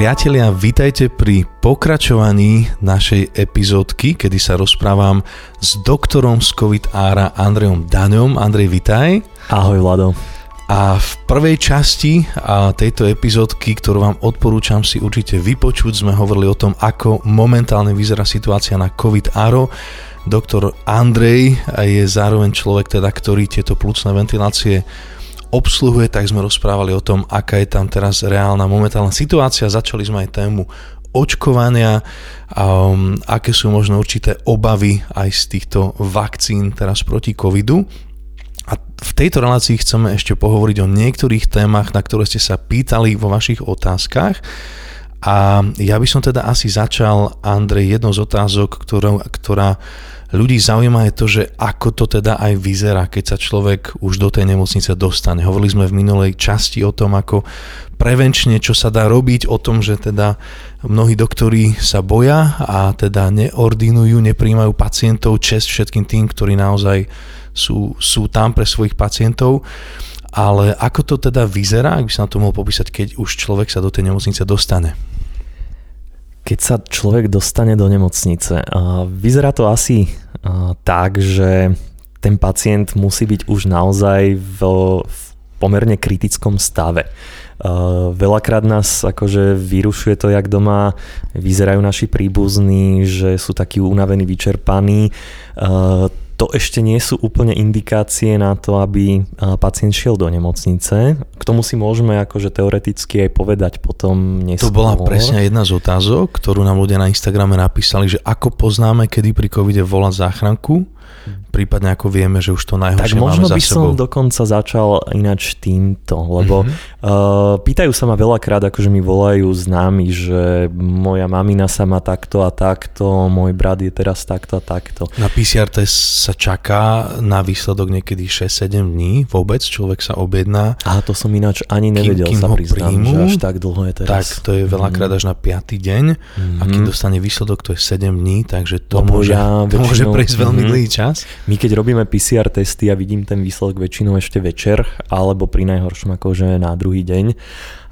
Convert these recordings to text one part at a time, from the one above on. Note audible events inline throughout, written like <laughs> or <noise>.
Priatelia, vítajte pri pokračovaní našej epizódky, kedy sa rozprávam s doktorom z COVID ára Andrejom Daňom. Andrej, vitaj. Ahoj, Vlado. A v prvej časti tejto epizódky, ktorú vám odporúčam si určite vypočuť, sme hovorili o tom, ako momentálne vyzerá situácia na COVID áro. Doktor Andrej je zároveň človek, teda, ktorý tieto plúcne ventilácie obsluhuje, tak sme rozprávali o tom, aká je tam teraz reálna momentálna situácia. Začali sme aj tému očkovania, um, aké sú možno určité obavy aj z týchto vakcín teraz proti covidu. A v tejto relácii chceme ešte pohovoriť o niektorých témach, na ktoré ste sa pýtali vo vašich otázkach. A ja by som teda asi začal, Andrej, jednou z otázok, ktorá, ktorá ľudí zaujíma je to, že ako to teda aj vyzerá, keď sa človek už do tej nemocnice dostane. Hovorili sme v minulej časti o tom, ako prevenčne, čo sa dá robiť, o tom, že teda mnohí doktori sa boja a teda neordinujú, nepríjmajú pacientov, čest všetkým tým, ktorí naozaj sú, sú tam pre svojich pacientov. Ale ako to teda vyzerá, ak by sa na to mohol popísať, keď už človek sa do tej nemocnice dostane? Keď sa človek dostane do nemocnice, vyzerá to asi tak, že ten pacient musí byť už naozaj v, v pomerne kritickom stave. veľakrát nás akože vyrušuje to, jak doma vyzerajú naši príbuzní, že sú takí unavení, vyčerpaní to ešte nie sú úplne indikácie na to, aby pacient šiel do nemocnice. K tomu si môžeme akože teoreticky aj povedať potom neskôr. To bola presne jedna z otázok, ktorú nám ľudia na Instagrame napísali, že ako poznáme, kedy pri covide volať záchranku prípadne ako vieme, že už to najhoršie Tak možno máme by som dokonca začal ináč týmto, lebo mm-hmm. uh, pýtajú sa ma veľakrát, akože mi volajú známi, že moja mamina sa má takto a takto, môj brat je teraz takto a takto. Na PCR test sa čaká na výsledok niekedy 6-7 dní, vôbec človek sa objedná. A to som ináč ani nevedel kým, kým sa priznám, príjmu, že až tak dlho je teraz. Tak, to je veľakrát mm. až na 5. deň mm-hmm. a keď mhm. dostane výsledok, to je 7 dní, takže to, môže, ja to môže prejsť veľmi mm-hmm. dlhý čas. My keď robíme PCR testy a vidím ten výsledok väčšinou ešte večer, alebo pri najhoršom akože na druhý deň.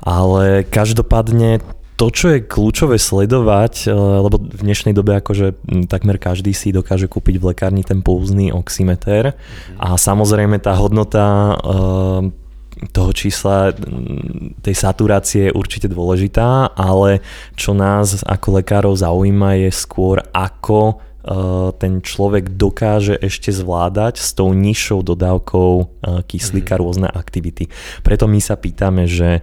Ale každopádne to, čo je kľúčové sledovať, eh, lebo v dnešnej dobe akože takmer každý si dokáže kúpiť v lekárni ten pulzný oximeter mm-hmm. a samozrejme tá hodnota eh, toho čísla tej saturácie je určite dôležitá, ale čo nás ako lekárov zaujíma je skôr ako ten človek dokáže ešte zvládať s tou nižšou dodávkou eh, kyslíka mm. rôzne aktivity. Preto my sa pýtame, že eh,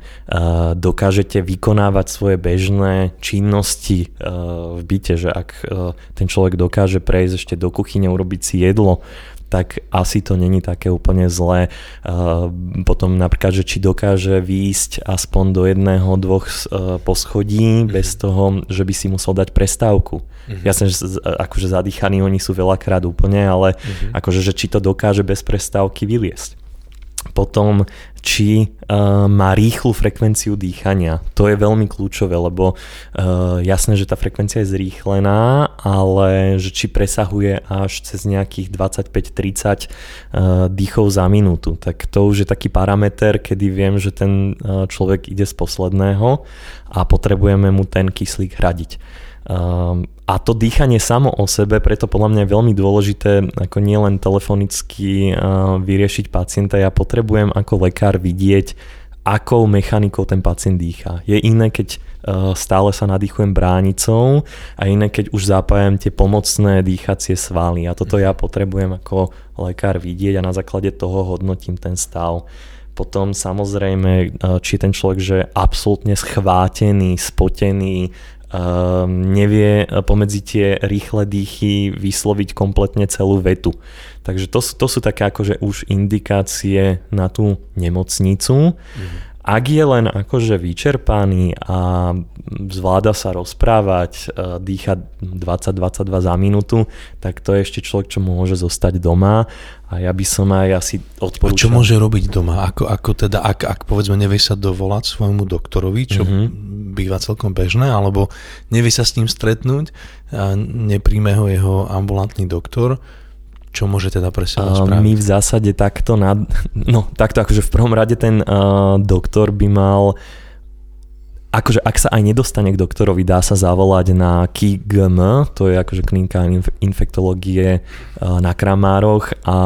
dokážete vykonávať svoje bežné činnosti v byte, že ak ten človek dokáže prejsť ešte do kuchyne, urobiť si jedlo, tak asi to není také úplne zlé. Potom napríklad, že či dokáže výjsť aspoň do jedného, dvoch poschodí mm-hmm. bez toho, že by si musel dať prestávku. Mm-hmm. Jasne, že akože zadýchaní oni sú veľakrát úplne, ale mm-hmm. akože, že či to dokáže bez prestávky vyliesť. Potom, či uh, má rýchlu frekvenciu dýchania. To je veľmi kľúčové, lebo uh, jasné, že tá frekvencia je zrýchlená, ale že či presahuje až cez nejakých 25-30 uh, dýchov za minútu. Tak to už je taký parameter, kedy viem, že ten uh, človek ide z posledného a potrebujeme mu ten kyslík hradiť. Um, a to dýchanie samo o sebe, preto podľa mňa je veľmi dôležité ako nielen telefonicky uh, vyriešiť pacienta, ja potrebujem ako lekár vidieť, akou mechanikou ten pacient dýcha. Je iné, keď uh, stále sa nadýchujem bránicou a iné, keď už zapájam tie pomocné dýchacie svaly. A toto ja potrebujem ako lekár vidieť a na základe toho hodnotím ten stav. Potom samozrejme, či je ten človek že absolútne schvátený, spotený, nevie pomedzi tie rýchle dýchy vysloviť kompletne celú vetu. Takže to, to sú také akože už indikácie na tú nemocnicu. Mm. Ak je len akože vyčerpaný a zvláda sa rozprávať, e, dýcha 20-22 za minútu, tak to je ešte človek, čo môže zostať doma a ja by som aj asi odporúčal. A čo môže robiť doma? Ako, ako teda, ak, ak povedzme nevie sa dovolať svojmu doktorovi, čo mm-hmm. býva celkom bežné, alebo nevie sa s ním stretnúť a nepríjme ho jeho ambulantný doktor, čo môže teda pre seba spraviť? My v zásade takto, nad, <laughs> no takto akože v prvom rade ten uh, doktor by mal akože ak sa aj nedostane k doktorovi, dá sa zavolať na KIGM, to je akože klinika infektológie na Kramároch a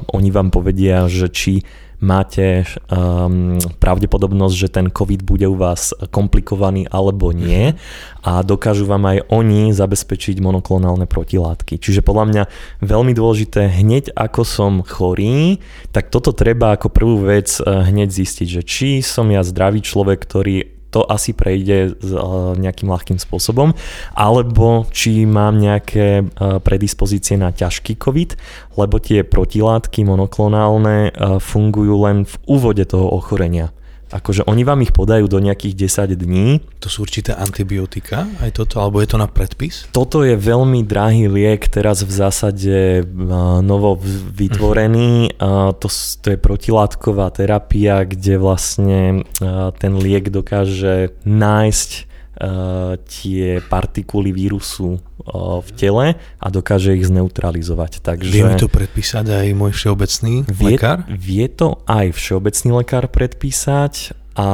oni vám povedia, že či máte um, pravdepodobnosť, že ten COVID bude u vás komplikovaný alebo nie a dokážu vám aj oni zabezpečiť monoklonálne protilátky. Čiže podľa mňa veľmi dôležité hneď ako som chorý, tak toto treba ako prvú vec eh, hneď zistiť, že či som ja zdravý človek, ktorý to asi prejde s nejakým ľahkým spôsobom, alebo či mám nejaké predispozície na ťažký COVID, lebo tie protilátky monoklonálne fungujú len v úvode toho ochorenia. Akože oni vám ich podajú do nejakých 10 dní. To sú určité antibiotika, aj toto, alebo je to na predpis? Toto je veľmi drahý liek, teraz v zásade novo vytvorený. Uh, to, to je protilátková terapia, kde vlastne ten liek dokáže nájsť tie partikuly vírusu uh, v tele a dokáže ich zneutralizovať. Takže vie mi to predpísať aj môj všeobecný vie, lekár? Vie to aj všeobecný lekár predpísať a,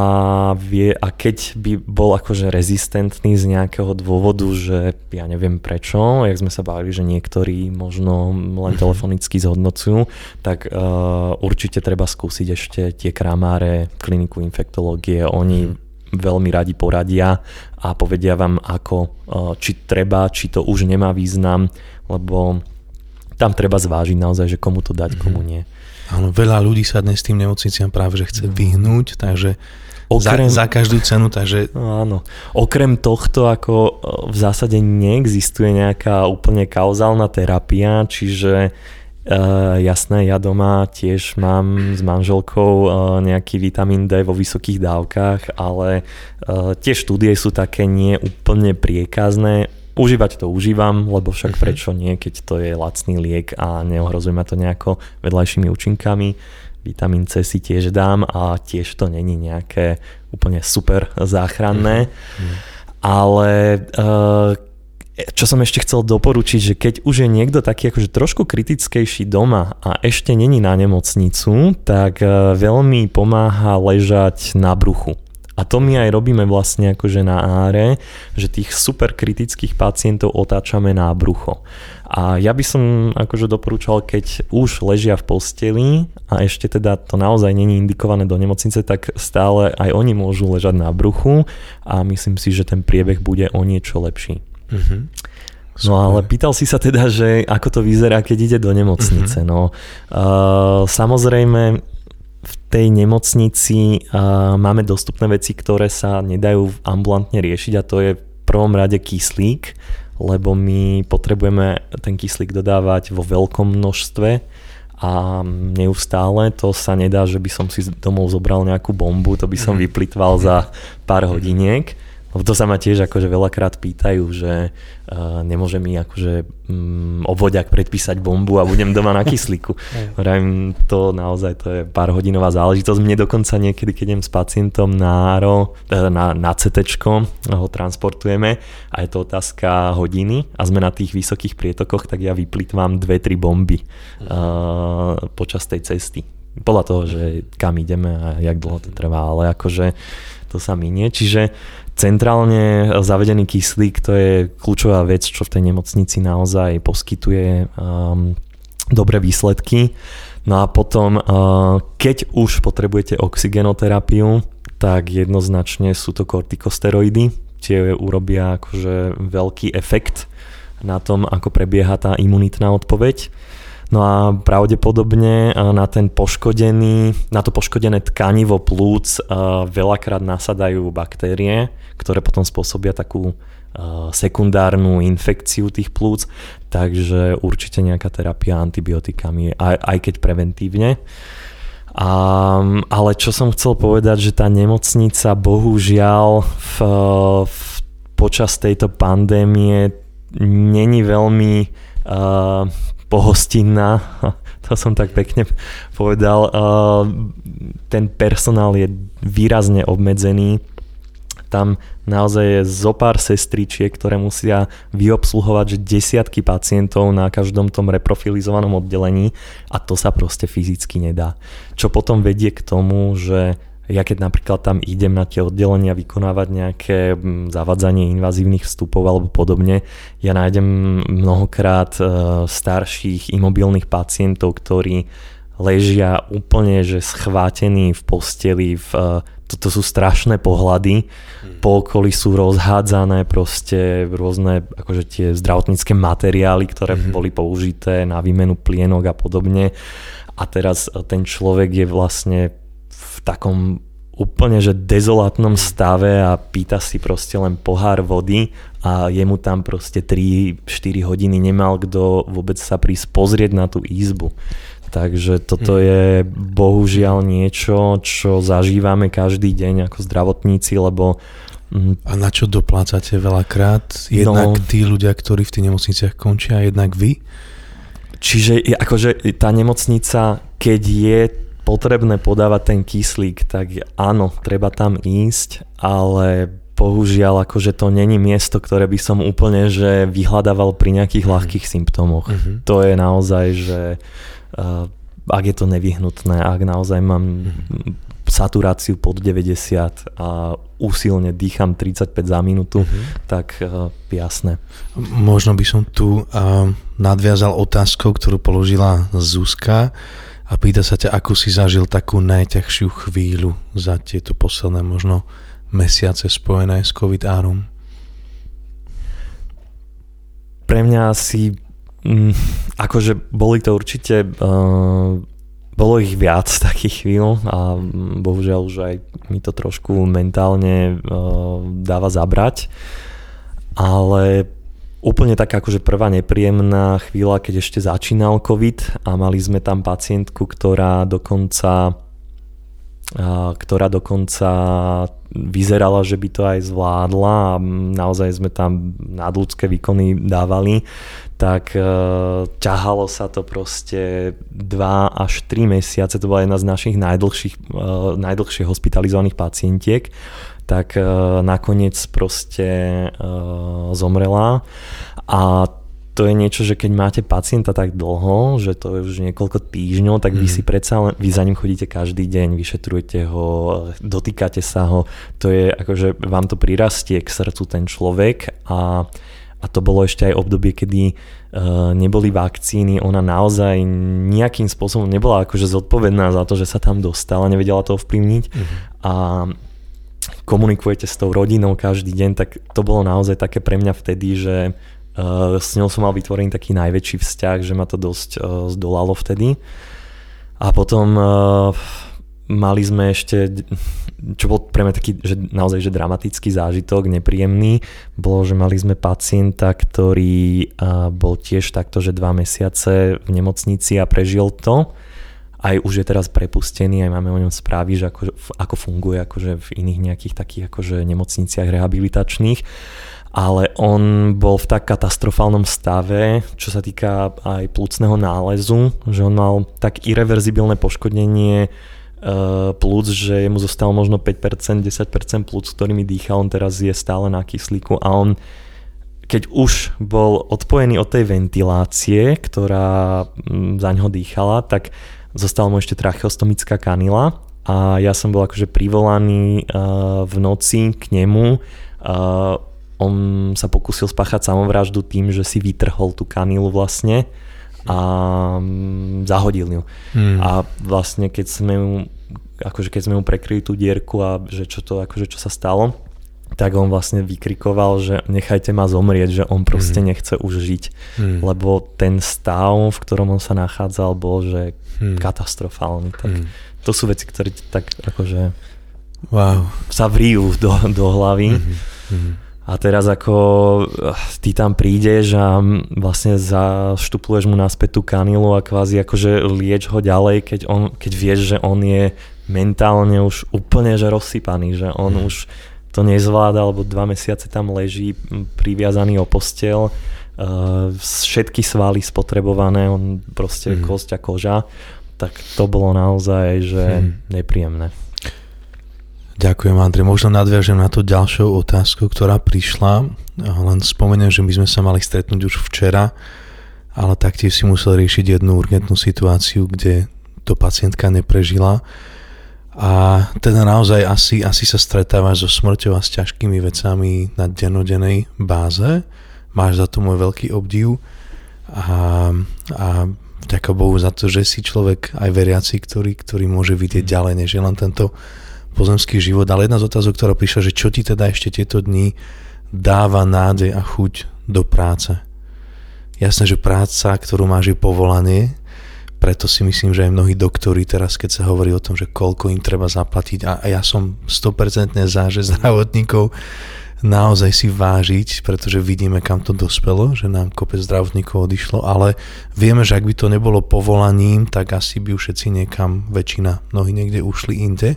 vie, a keď by bol akože rezistentný z nejakého dôvodu, že ja neviem prečo, jak sme sa bavili, že niektorí možno len mhm. telefonicky zhodnocujú, tak uh, určite treba skúsiť ešte tie kramáre kliniku infektológie. Oni mhm veľmi radi poradia a povedia vám, ako, e, či treba, či to už nemá význam, lebo tam treba zvážiť naozaj, že komu to dať, komu mhm. nie. Áno, veľa ľudí sa dnes tým nemocniciam práve že chce vyhnúť, takže Okrem, za, za každú cenu, takže... Áno. Okrem tohto, ako e, v zásade neexistuje nejaká úplne kauzálna terapia, čiže Uh, jasné, ja doma tiež mám s manželkou uh, nejaký vitamín D vo vysokých dávkach, ale uh, tie štúdie sú také nie úplne priekazné. Užívať to užívam, lebo však uh-huh. prečo nie, keď to je lacný liek a neohrozuje ma to nejako vedľajšími účinkami. Vitamín C si tiež dám a tiež to není nejaké úplne super záchranné. Uh-huh. Ale uh, čo som ešte chcel doporučiť, že keď už je niekto taký akože trošku kritickejší doma a ešte není na nemocnicu, tak e, veľmi pomáha ležať na bruchu. A to my aj robíme vlastne akože na áre, že tých super kritických pacientov otáčame na brucho. A ja by som akože doporúčal, keď už ležia v posteli a ešte teda to naozaj není indikované do nemocnice, tak stále aj oni môžu ležať na bruchu a myslím si, že ten priebeh bude o niečo lepší. Mm-hmm. No ale pýtal si sa teda, že ako to vyzerá, keď ide do nemocnice. Mm-hmm. No, uh, samozrejme, v tej nemocnici uh, máme dostupné veci, ktoré sa nedajú ambulantne riešiť a to je v prvom rade kyslík, lebo my potrebujeme ten kyslík dodávať vo veľkom množstve a neustále to sa nedá, že by som si domov zobral nejakú bombu, to by som mhm. vyplitval za pár hodiniek. Lebo to sa ma tiež akože veľakrát pýtajú, že uh, nemôže mi akože um, obvodiak predpísať bombu a budem doma na kyslíku. <laughs> Vrajím, to naozaj to je pár hodinová záležitosť. Mne dokonca niekedy, keď idem s pacientom na, ARO, teda na, na CT, ho transportujeme a je to otázka hodiny a sme na tých vysokých prietokoch, tak ja vyplýtvam dve, tri bomby uh, počas tej cesty. Podľa toho, že kam ideme a jak dlho to trvá, ale akože to sa minie. Čiže Centrálne zavedený kyslík to je kľúčová vec, čo v tej nemocnici naozaj poskytuje um, dobré výsledky. No a potom, uh, keď už potrebujete oxigenoterapiu, tak jednoznačne sú to kortikosteroidy. Tie urobia akože veľký efekt na tom, ako prebieha tá imunitná odpoveď. No a pravdepodobne na ten poškodený, na to poškodené tkanivo plúc veľakrát nasadajú baktérie, ktoré potom spôsobia takú sekundárnu infekciu tých plúc, takže určite nejaká terapia antibiotikami, aj, aj keď preventívne. A, ale čo som chcel povedať, že tá nemocnica bohužiaľ v, v, počas tejto pandémie není veľmi uh, pohostinná, <laughs> to som tak pekne povedal. Ten personál je výrazne obmedzený. Tam naozaj je zo pár sestričiek, ktoré musia vyobsluhovať že desiatky pacientov na každom tom reprofilizovanom oddelení a to sa proste fyzicky nedá. Čo potom vedie k tomu, že ja keď napríklad tam idem na tie oddelenia vykonávať nejaké zavadzanie invazívnych vstupov alebo podobne, ja nájdem mnohokrát e, starších imobilných pacientov, ktorí ležia úplne že schvátení v posteli, v, e, toto sú strašné pohľady, hmm. po okolí sú rozhádzané proste rôzne akože tie zdravotnícke materiály, ktoré hmm. boli použité na výmenu plienok a podobne a teraz ten človek je vlastne takom úplne že dezolátnom stave a pýta si proste len pohár vody a jemu tam proste 3-4 hodiny nemal kto vôbec sa prísť pozrieť na tú izbu. Takže toto hmm. je bohužiaľ niečo, čo zažívame každý deň ako zdravotníci, lebo mm, a na čo doplácate veľakrát? Jednak no, tí ľudia, ktorí v tých nemocniciach končia, jednak vy? Čiže akože tá nemocnica, keď je potrebné podávať ten kyslík, tak áno, treba tam ísť, ale bohužiaľ akože to není miesto, ktoré by som úplne že vyhľadával pri nejakých mm. ľahkých symptómoch. Mm-hmm. To je naozaj, že uh, ak je to nevyhnutné, ak naozaj mám mm-hmm saturáciu pod 90 a úsilne dýcham 35 za minútu, mm-hmm. tak uh, jasné. Možno by som tu uh, nadviazal otázkou, ktorú položila Zuzka a pýta sa ťa, ako si zažil takú najťažšiu chvíľu za tieto posledné možno mesiace spojené s covid árom? Pre mňa asi mm, akože boli to určite uh, bolo ich viac <laughs> takých chvíľ a mm, bohužiaľ už aj mi to trošku mentálne uh, dáva zabrať, ale úplne taká akože prvá nepríjemná chvíľa, keď ešte začínal COVID a mali sme tam pacientku, ktorá dokonca ktorá dokonca vyzerala, že by to aj zvládla a naozaj sme tam nadľudské výkony dávali, tak e, ťahalo sa to proste 2 až 3 mesiace, to bola jedna z našich najdlhších, e, najdlhšie hospitalizovaných pacientiek tak e, nakoniec proste e, zomrela. A to je niečo, že keď máte pacienta tak dlho, že to je už niekoľko týždňov, tak vy mhm. si predsa len, vy za ním chodíte každý deň, vyšetrujete ho, dotýkate sa ho, to je akože vám to prirastie k srdcu ten človek. A, a to bolo ešte aj obdobie, kedy uh, neboli vakcíny, ona naozaj nejakým spôsobom nebola akože zodpovedná za to, že sa tam dostala, nevedela to ovplyvniť. Mm. a komunikujete s tou rodinou každý deň, tak to bolo naozaj také pre mňa vtedy, že uh, s ňou som mal vytvorený taký najväčší vzťah, že ma to dosť uh, zdolalo vtedy. A potom uh, mali sme ešte, čo bol pre mňa taký že naozaj že dramatický zážitok, nepríjemný, bolo, že mali sme pacienta, ktorý bol tiež takto, že dva mesiace v nemocnici a prežil to aj už je teraz prepustený, aj máme o ňom správy, že ako, ako funguje akože v iných nejakých takých akože nemocniciach rehabilitačných. Ale on bol v tak katastrofálnom stave, čo sa týka aj plúcneho nálezu, že on mal tak irreverzibilné poškodenie uh, plúc, že mu zostalo možno 5%, 10% plúc, ktorými dýchal, on teraz je stále na kyslíku a on keď už bol odpojený od tej ventilácie, ktorá za ňo dýchala, tak Zostala mu ešte tracheostomická kanila a ja som bol akože privolaný uh, v noci k nemu. Uh, on sa pokusil spáchať samovraždu tým, že si vytrhol tú kanilu vlastne a um, zahodil ju. Hmm. A vlastne keď sme mu akože keď sme mu prekryli tú dierku a že čo to akože čo sa stalo, tak on vlastne vykrikoval, že nechajte ma zomrieť, že on proste mm. nechce už žiť. Mm. Lebo ten stav, v ktorom on sa nachádzal, bol, že mm. katastrofálny. Tak mm. to sú veci, ktoré tak akože wow. sa vrijú do, do hlavy. Mm-hmm. A teraz ako eh, ty tam prídeš a vlastne zaštupluješ mu naspäť tú kanilu a kvázi akože lieč ho ďalej, keď, on, keď vieš, že on je mentálne už úplne že rozsypaný, že on mm. už to nezvláda, alebo dva mesiace tam leží priviazaný o postel, uh, všetky svaly spotrebované, on proste mm. kosť a koža, tak to bolo naozaj, že mm. nepríjemné. Ďakujem, Andrej. Možno nadviažem na tú ďalšou otázku, ktorá prišla. Len spomeniem, že my sme sa mali stretnúť už včera, ale taktiež si musel riešiť jednu urgentnú situáciu, kde to pacientka neprežila. A teda naozaj asi, asi sa stretávaš so smrťou a s ťažkými vecami na denodenej báze. Máš za to môj veľký obdiv a, a vďaka Bohu za to, že si človek aj veriaci, ktorý, ktorý môže vidieť mm. ďalej, než je len tento pozemský život. Ale jedna z otázok, ktorá prišla, že čo ti teda ešte tieto dni dáva nádej a chuť do práce. Jasné, že práca, ktorú máš, je povolanie, preto si myslím, že aj mnohí doktori teraz, keď sa hovorí o tom, že koľko im treba zaplatiť a ja som 100% za, že zdravotníkov naozaj si vážiť, pretože vidíme, kam to dospelo, že nám kopec zdravotníkov odišlo, ale vieme, že ak by to nebolo povolaním, tak asi by už všetci niekam, väčšina, mnohí niekde ušli inde,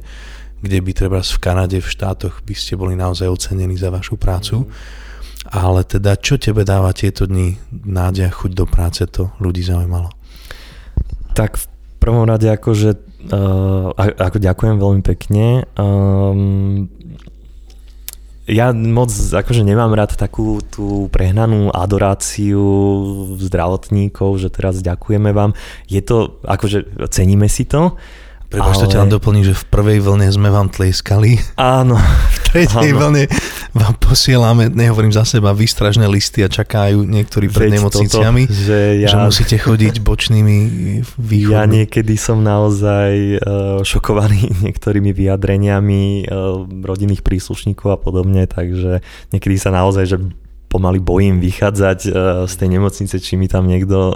kde by treba v Kanade, v štátoch by ste boli naozaj ocenení za vašu prácu. Ale teda, čo tebe dáva tieto dni nádej chuť do práce, to ľudí zaujímalo. Tak v prvom rade akože uh, ako ďakujem veľmi pekne. Um, ja moc akože nemám rád takú tú prehnanú adoráciu zdravotníkov, že teraz ďakujeme vám. Je to, akože ceníme si to, Prepač, ale... ťa len doplním, že v prvej vlne sme vám tlieskali. Áno. <laughs> V tretej áno. vlne vám posielame, nehovorím za seba, výstražné listy a čakajú niektorí pred Veď nemocniciami, toto, že, ja... že musíte chodiť bočnými východmi. Ja niekedy som naozaj uh, šokovaný <laughs> niektorými vyjadreniami uh, rodinných príslušníkov a podobne, takže niekedy sa naozaj, že pomaly bojím vychádzať uh, z tej nemocnice, či mi tam niekto uh,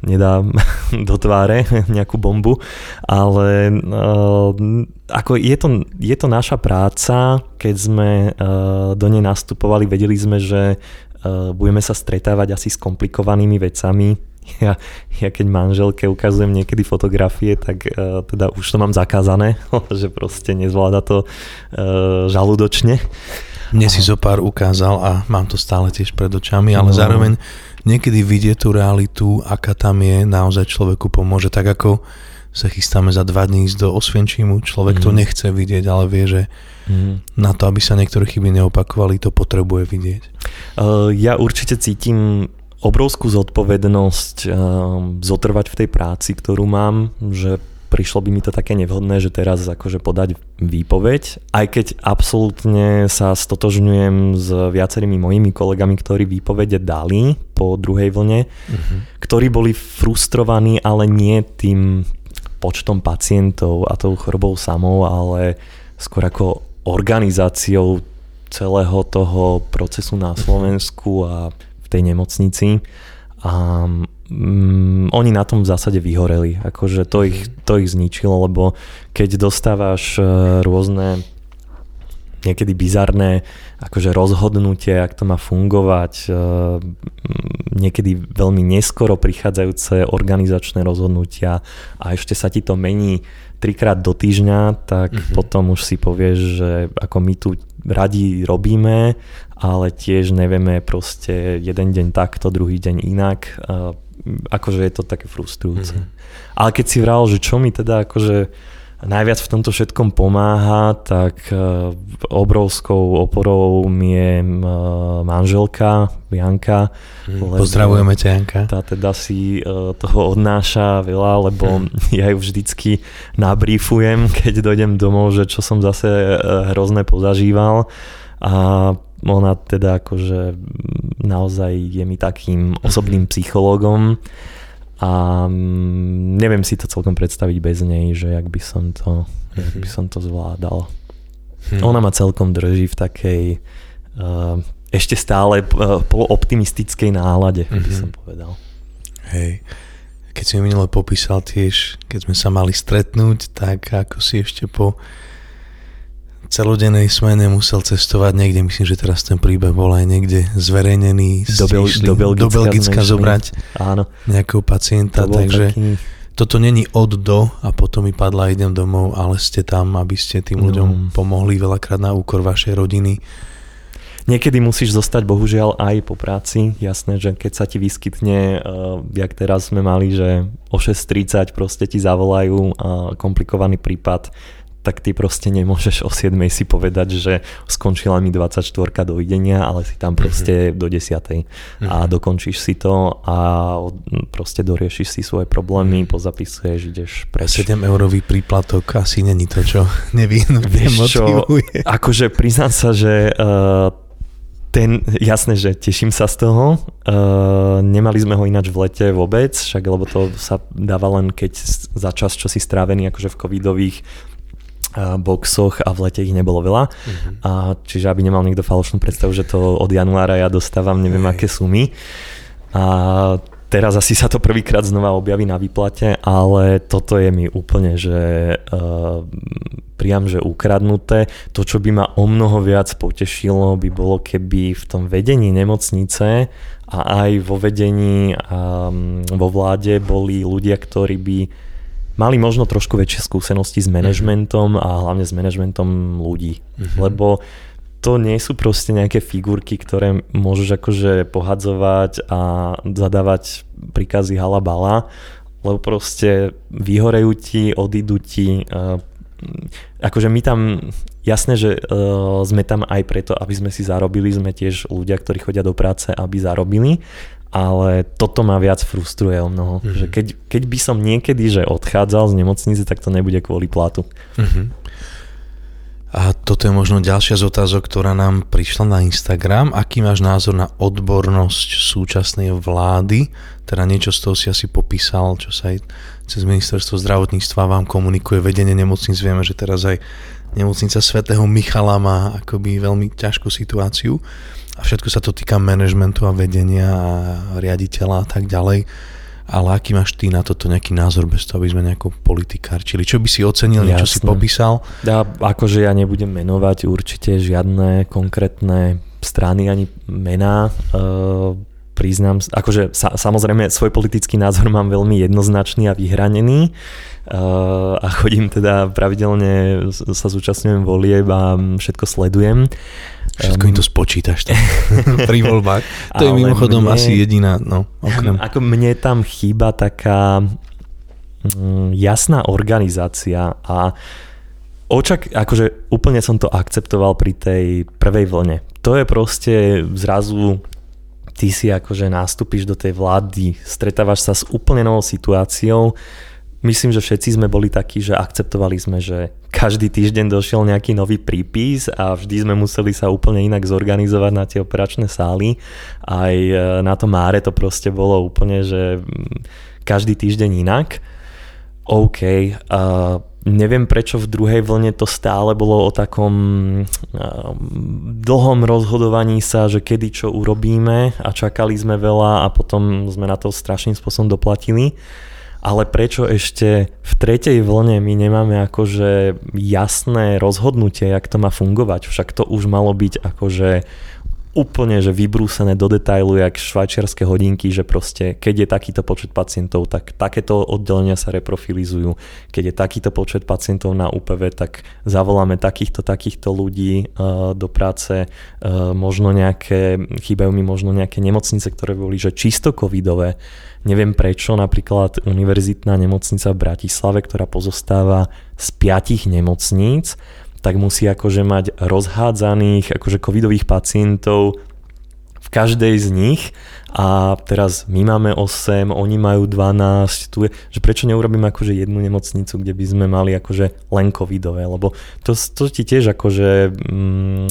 nedá <laughs> do tváre <laughs> nejakú bombu, ale uh, ako je to, je to naša práca, keď sme do nej nastupovali, vedeli sme, že budeme sa stretávať asi s komplikovanými vecami, <laughs> ja, ja keď manželke ukazujem niekedy fotografie, tak uh, teda už to mám zakázané, že proste nezvláda to uh, žalúdočne. Mne si zo pár ukázal a mám to stále tiež pred očami, ale no. zároveň niekedy vidieť tú realitu, aká tam je, naozaj človeku pomôže. Tak ako sa chystáme za dva dní ísť do Osvienčimu, človek mm. to mhm. nechce vidieť, ale vie, že mm. na to, aby sa niektoré chyby neopakovali, to potrebuje vidieť. Uh, ja určite cítim obrovskú zodpovednosť uh, zotrvať v tej práci, ktorú mám, že prišlo by mi to také nevhodné, že teraz akože podať výpoveď, aj keď absolútne sa stotožňujem s viacerými mojimi kolegami, ktorí výpovede dali po druhej vlne, uh-huh. ktorí boli frustrovaní, ale nie tým počtom pacientov a tou chorobou samou, ale skôr ako organizáciou celého toho procesu na Slovensku a v tej nemocnici. A mm, oni na tom v zásade vyhoreli. Akože to ich, to ich zničilo, lebo keď dostávaš e, rôzne niekedy bizarné akože rozhodnutie, ak to má fungovať, e, niekedy veľmi neskoro prichádzajúce organizačné rozhodnutia a ešte sa ti to mení trikrát do týždňa, tak mm-hmm. potom už si povieš, že ako my tu radi robíme, ale tiež nevieme proste jeden deň takto, druhý deň inak akože je to také frustrujúce. Mm-hmm. Ale keď si vral, že čo mi teda akože najviac v tomto všetkom pomáha, tak uh, obrovskou oporou mi je uh, manželka Janka. Mm, pozdravujeme ťa Janka. Tá teda si uh, toho odnáša veľa, lebo mm. <laughs> ja ju vždycky nabrífujem, keď dojdem domov, že čo som zase hrozné pozažíval. A ona teda akože naozaj je mi takým osobným psychológom a mm, neviem si to celkom predstaviť bez nej, že jak by som to, mm-hmm. jak by som to zvládal. Hmm. Ona ma celkom drží v takej uh, ešte stále uh, polooptimistickej nálade, mm-hmm. by mhm. som povedal. Hej. Keď si mi minule popísal tiež, keď sme sa mali stretnúť, tak ako si ešte po celodennej smene musel cestovať niekde, myslím, že teraz ten príbeh bol aj niekde zverejnený, do, Bel- do Belgicka, do Belgicka zobrať Áno. nejakého pacienta, to takže taký... toto není od do a potom mi padla idem domov, ale ste tam, aby ste tým ľuďom no. pomohli veľakrát na úkor vašej rodiny. Niekedy musíš zostať bohužiaľ aj po práci. Jasné, že keď sa ti vyskytne, uh, jak teraz sme mali, že o 6.30 proste ti zavolajú uh, komplikovaný prípad, tak ty proste nemôžeš o 7 si povedať, že skončila mi 24 dovidenia, ale si tam proste mm-hmm. do 10. Mm-hmm. a mhm. dokončíš si to a proste doriešiš si svoje problémy, mm-hmm. pozapisuješ, ideš preč. 7 eurový príplatok asi není to, čo <laughs> nevyhnutne motivuje. Čo, akože priznám sa, že uh, ten, jasné, že teším sa z toho. Uh, nemali sme ho ináč v lete vôbec, však lebo to sa dáva len keď za čas, čo si strávený akože v covidových boxoch a v lete ich nebolo veľa. Uh-huh. A, čiže aby nemal niekto falošnú predstavu, že to od januára ja dostávam neviem Hej. aké sumy. A teraz asi sa to prvýkrát znova objaví na výplate, ale toto je mi úplne, že uh, priam, že ukradnuté. To, čo by ma o mnoho viac potešilo, by bolo, keby v tom vedení nemocnice a aj vo vedení um, vo vláde boli ľudia, ktorí by mali možno trošku väčšie skúsenosti s manažmentom a hlavne s manažmentom ľudí. Mm-hmm. Lebo to nie sú proste nejaké figurky, ktoré môžeš akože pohadzovať a zadávať príkazy halabala, lebo proste vyhorejú ti, odídu ti. Uh, akože my tam, jasné, že uh, sme tam aj preto, aby sme si zarobili, sme tiež ľudia, ktorí chodia do práce, aby zarobili, ale toto ma viac frustruje o mnoho. Mm-hmm. Že keď, keď by som niekedy že odchádzal z nemocnice, tak to nebude kvôli platu. Mm-hmm. A toto je možno ďalšia z otázok, ktorá nám prišla na Instagram. Aký máš názor na odbornosť súčasnej vlády? Teda niečo z toho si asi popísal, čo sa aj cez ministerstvo zdravotníctva vám komunikuje vedenie nemocnic. Vieme, že teraz aj nemocnica svätého Michala má akoby veľmi ťažkú situáciu a všetko sa to týka manažmentu a vedenia a riaditeľa a tak ďalej ale aký máš ty na toto nejaký názor bez toho, aby sme nejako politikárčili? Čo by si ocenil, Jasne. niečo si popísal? Ja, akože ja nebudem menovať určite žiadne konkrétne strany ani mená. Uh, priznám, akože sa, samozrejme svoj politický názor mám veľmi jednoznačný a vyhranený uh, a chodím teda pravidelne, sa zúčastňujem volieb a všetko sledujem. Všetko um, im to spočítaš tam <laughs> pri voľbách. To je mimochodom mne, asi jediná, no, okrem. <laughs> Ako mne tam chýba taká mm, jasná organizácia a očak, akože úplne som to akceptoval pri tej prvej vlne. To je proste zrazu ty si akože nástupíš do tej vlády, stretávaš sa s úplne novou situáciou, myslím, že všetci sme boli takí, že akceptovali sme, že každý týždeň došiel nejaký nový prípis a vždy sme museli sa úplne inak zorganizovať na tie operačné sály. Aj e, na to máre to proste bolo úplne, že mm, každý týždeň inak. OK, uh, neviem prečo v druhej vlne to stále bolo o takom uh, dlhom rozhodovaní sa, že kedy čo urobíme a čakali sme veľa a potom sme na to strašným spôsobom doplatili. Uh, ale prečo ešte v tretej vlne my nemáme akože jasné rozhodnutie, jak to má fungovať, však to už malo byť akože úplne že vybrúsené do detailu, jak švajčiarske hodinky, že proste keď je takýto počet pacientov, tak takéto oddelenia sa reprofilizujú. Keď je takýto počet pacientov na UPV, tak zavoláme takýchto, takýchto ľudí uh, do práce. Uh, možno nejaké, chýbajú mi možno nejaké nemocnice, ktoré boli že čisto covidové. Neviem prečo, napríklad univerzitná nemocnica v Bratislave, ktorá pozostáva z piatich nemocníc, tak musí akože mať rozhádzaných akože covidových pacientov v každej z nich. A teraz my máme 8, oni majú 12, tu je, že prečo neurobíme akože jednu nemocnicu, kde by sme mali akože len covidové, lebo to, to ti tiež akože mm,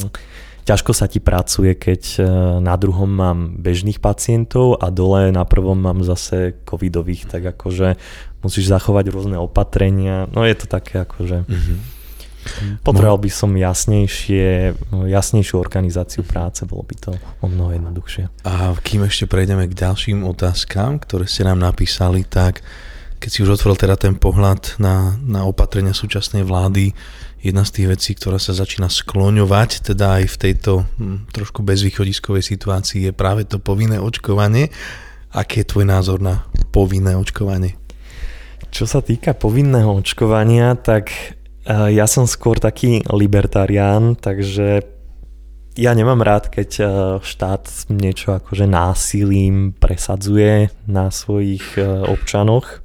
ťažko sa ti pracuje, keď e, na druhom mám bežných pacientov a dole na prvom mám zase covidových, tak akože musíš zachovať rôzne opatrenia, no je to také akože... Mm-hmm Potreboval by som jasnejšie, jasnejšiu organizáciu práce, bolo by to o mnoho jednoduchšie. A kým ešte prejdeme k ďalším otázkam, ktoré ste nám napísali, tak keď si už otvoril teda ten pohľad na, na opatrenia súčasnej vlády, jedna z tých vecí, ktorá sa začína skloňovať, teda aj v tejto hm, trošku bezvýchodiskovej situácii, je práve to povinné očkovanie. Aký je tvoj názor na povinné očkovanie? Čo sa týka povinného očkovania, tak ja som skôr taký libertarián, takže ja nemám rád, keď e, štát niečo akože násilím presadzuje na svojich e, občanoch.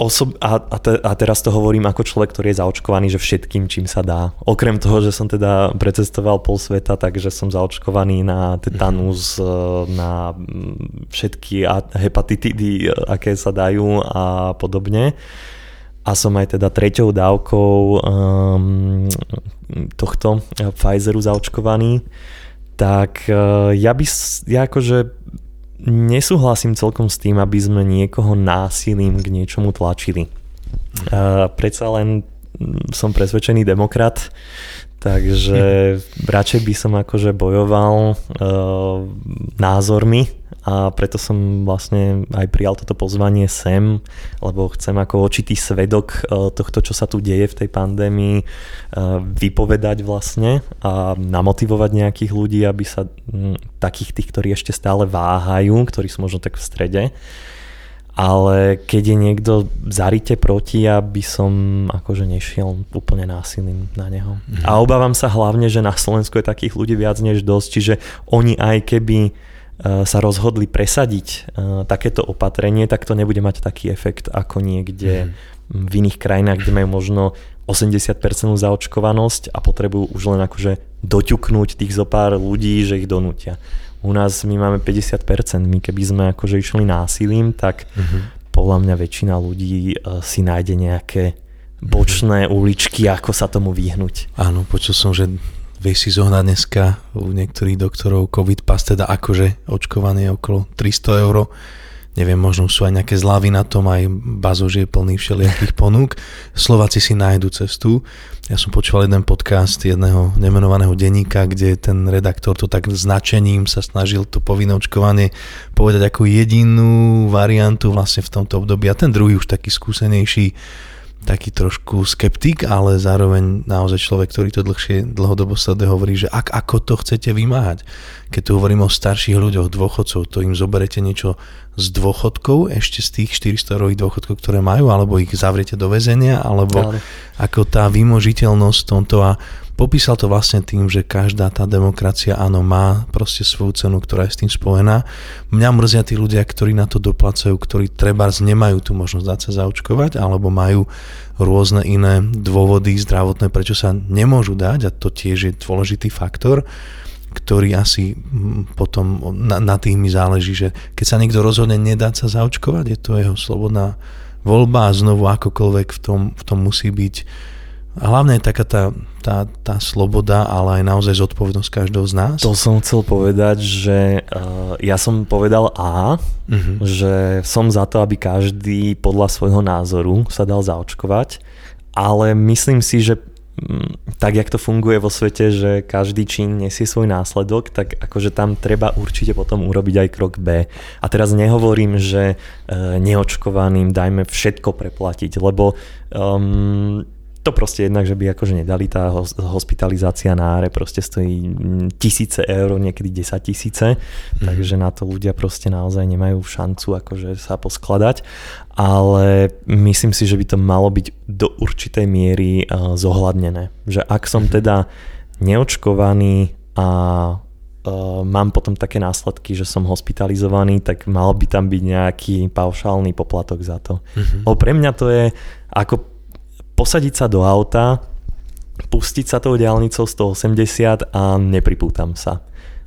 Osob- a, a, te, a teraz to hovorím ako človek, ktorý je zaočkovaný, že všetkým, čím sa dá. Okrem toho, že som teda precestoval pol sveta, takže som zaočkovaný na tetanus, mm. na mm, všetky hepatitidy, aké sa dajú a podobne. A som aj teda treťou dávkou um, tohto Pfizeru zaočkovaný. Tak ja by, ja akože nesúhlasím celkom s tým, aby sme niekoho násilím k niečomu tlačili. Uh, predsa len som presvedčený demokrat, takže radšej by som akože bojoval uh, názormi a preto som vlastne aj prijal toto pozvanie sem, lebo chcem ako očitý svedok e, tohto, čo sa tu deje v tej pandémii, e, vypovedať vlastne a namotivovať nejakých ľudí, aby sa takých tých, ktorí ešte stále váhajú, ktorí sú možno tak v strede, ale keď je niekto zarite proti, aby som akože nešiel úplne násilím na neho. Mm. A obávam sa hlavne, že na Slovensku je takých ľudí viac než dosť, čiže oni aj keby Eh, sa rozhodli presadiť eh, takéto opatrenie, tak to nebude mať taký efekt ako niekde mm. v iných krajinách, kde majú možno 80% zaočkovanosť a potrebujú už len akože doťuknúť tých zo pár ľudí, že ich donútia. U nás my máme 50%, my keby sme akože išli násilím, tak mm-hmm. podľa mňa väčšina ľudí eh, si nájde nejaké bočné uličky, ako sa tomu vyhnúť. Áno, počul som, že vieš si zohnať dneska u niektorých doktorov COVID pas, teda akože očkovaný okolo 300 eur. Neviem, možno sú aj nejaké zľavy na tom, aj bazož je plný všelijakých ponúk. Slováci si nájdu cestu. Ja som počúval jeden podcast jedného nemenovaného denníka, kde ten redaktor to tak značením sa snažil to povinné očkovanie povedať ako jedinú variantu vlastne v tomto období. A ten druhý už taký skúsenejší taký trošku skeptik, ale zároveň naozaj človek, ktorý to dlhšie, dlhodobo sleduje, hovorí, že ak, ako to chcete vymáhať. Keď tu hovorím o starších ľuďoch, dôchodcov, to im zoberete niečo z dôchodkov, ešte z tých 400 eurových dôchodkov, ktoré majú, alebo ich zavriete do väzenia, alebo Ale. ako tá vymožiteľnosť tomto a popísal to vlastne tým, že každá tá demokracia áno má proste svoju cenu, ktorá je s tým spojená. Mňa mrzia tí ľudia, ktorí na to doplacajú, ktorí treba nemajú tú možnosť dať sa zaočkovať alebo majú rôzne iné dôvody zdravotné, prečo sa nemôžu dať a to tiež je dôležitý faktor ktorý asi mm, potom na, na tých mi záleží, že keď sa niekto rozhodne nedať sa zaočkovať, je to jeho slobodná voľba a znovu akokoľvek v tom, v tom musí byť a hlavne je taká tá, tá, tá sloboda, ale aj naozaj zodpovednosť každého z nás. To som chcel povedať, že uh, ja som povedal A, uh-huh. že som za to, aby každý podľa svojho názoru sa dal zaočkovať, ale myslím si, že mm, tak, jak to funguje vo svete, že každý čin nesie svoj následok, tak akože tam treba určite potom urobiť aj krok B. A teraz nehovorím, že uh, neočkovaným dajme všetko preplatiť, lebo um, to proste jednak, že by akože nedali, tá hospitalizácia na áre proste stojí tisíce eur, niekedy 10 tisíce, mm. takže na to ľudia proste naozaj nemajú šancu akože sa poskladať, ale myslím si, že by to malo byť do určitej miery zohľadnené. Že ak som mm. teda neočkovaný a uh, mám potom také následky, že som hospitalizovaný, tak mal by tam byť nejaký paušálny poplatok za to. Mm-hmm. O pre mňa to je ako posadiť sa do auta, pustiť sa tou diálnicou 180 a nepripútam sa.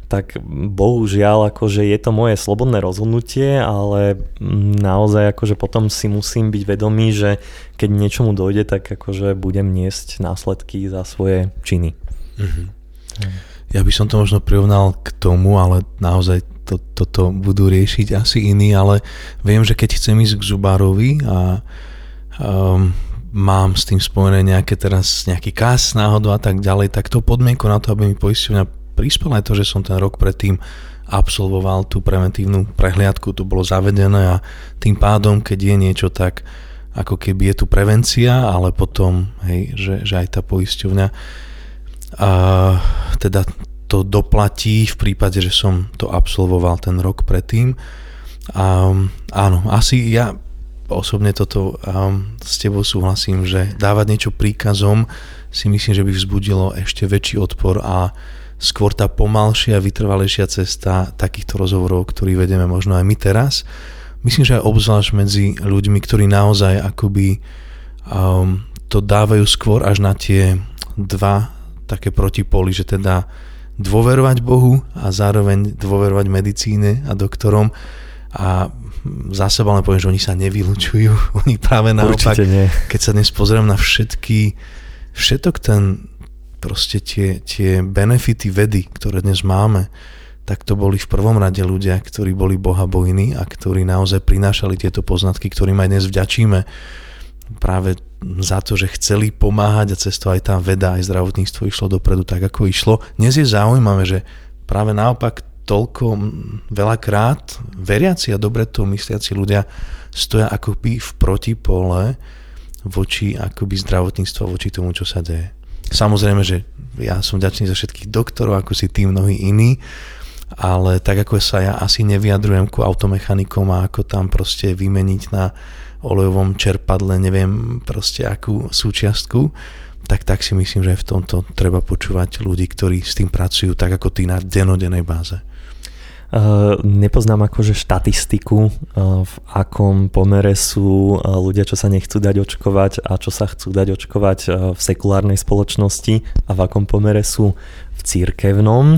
Tak bohužiaľ, akože je to moje slobodné rozhodnutie, ale naozaj akože potom si musím byť vedomý, že keď niečomu dojde, tak akože budem niesť následky za svoje činy. Mm-hmm. Ja by som to možno prirovnal k tomu, ale naozaj to, toto budú riešiť asi iní, ale viem, že keď chcem ísť k zubárovi a um, mám s tým spojené nejaké teraz nejaký kas náhodou a tak ďalej, tak to podmienko na to, aby mi poisťovňa prispela to, že som ten rok predtým absolvoval tú preventívnu prehliadku, to bolo zavedené a tým pádom, keď je niečo tak, ako keby je tu prevencia, ale potom, hej, že, že aj tá poisťovňa a teda to doplatí v prípade, že som to absolvoval ten rok predtým. A, áno, asi ja osobne toto um, s tebou súhlasím, že dávať niečo príkazom si myslím, že by vzbudilo ešte väčší odpor a skôr tá pomalšia, vytrvalejšia cesta takýchto rozhovorov, ktorý vedeme možno aj my teraz, myslím, že aj obzvlášť medzi ľuďmi, ktorí naozaj akoby um, to dávajú skôr až na tie dva také protipóly, že teda dôverovať Bohu a zároveň dôverovať medicíne a doktorom a za seba len poviem, že oni sa nevylučujú. <laughs> Oni práve naopak, nie. keď sa dnes pozriem na všetky, všetok ten, proste tie, tie benefity vedy, ktoré dnes máme, tak to boli v prvom rade ľudia, ktorí boli bohabojní a ktorí naozaj prinášali tieto poznatky, ktorým aj dnes vďačíme práve za to, že chceli pomáhať a cesto aj tá veda, aj zdravotníctvo išlo dopredu tak, ako išlo. Dnes je zaujímavé, že práve naopak toľko veľakrát veriaci a dobre to mysliaci ľudia stoja akoby v protipole voči akoby zdravotníctvu voči tomu, čo sa deje. Samozrejme, že ja som ďačný za všetkých doktorov, ako si tí mnohí iní, ale tak ako sa ja asi nevyjadrujem ku automechanikom a ako tam proste vymeniť na olejovom čerpadle, neviem proste akú súčiastku, tak tak si myslím, že v tomto treba počúvať ľudí, ktorí s tým pracujú tak ako ty na denodenej báze. Uh, nepoznám akože štatistiku, uh, v akom pomere sú uh, ľudia, čo sa nechcú dať očkovať a čo sa chcú dať očkovať v sekulárnej spoločnosti a v akom pomere sú v církevnom.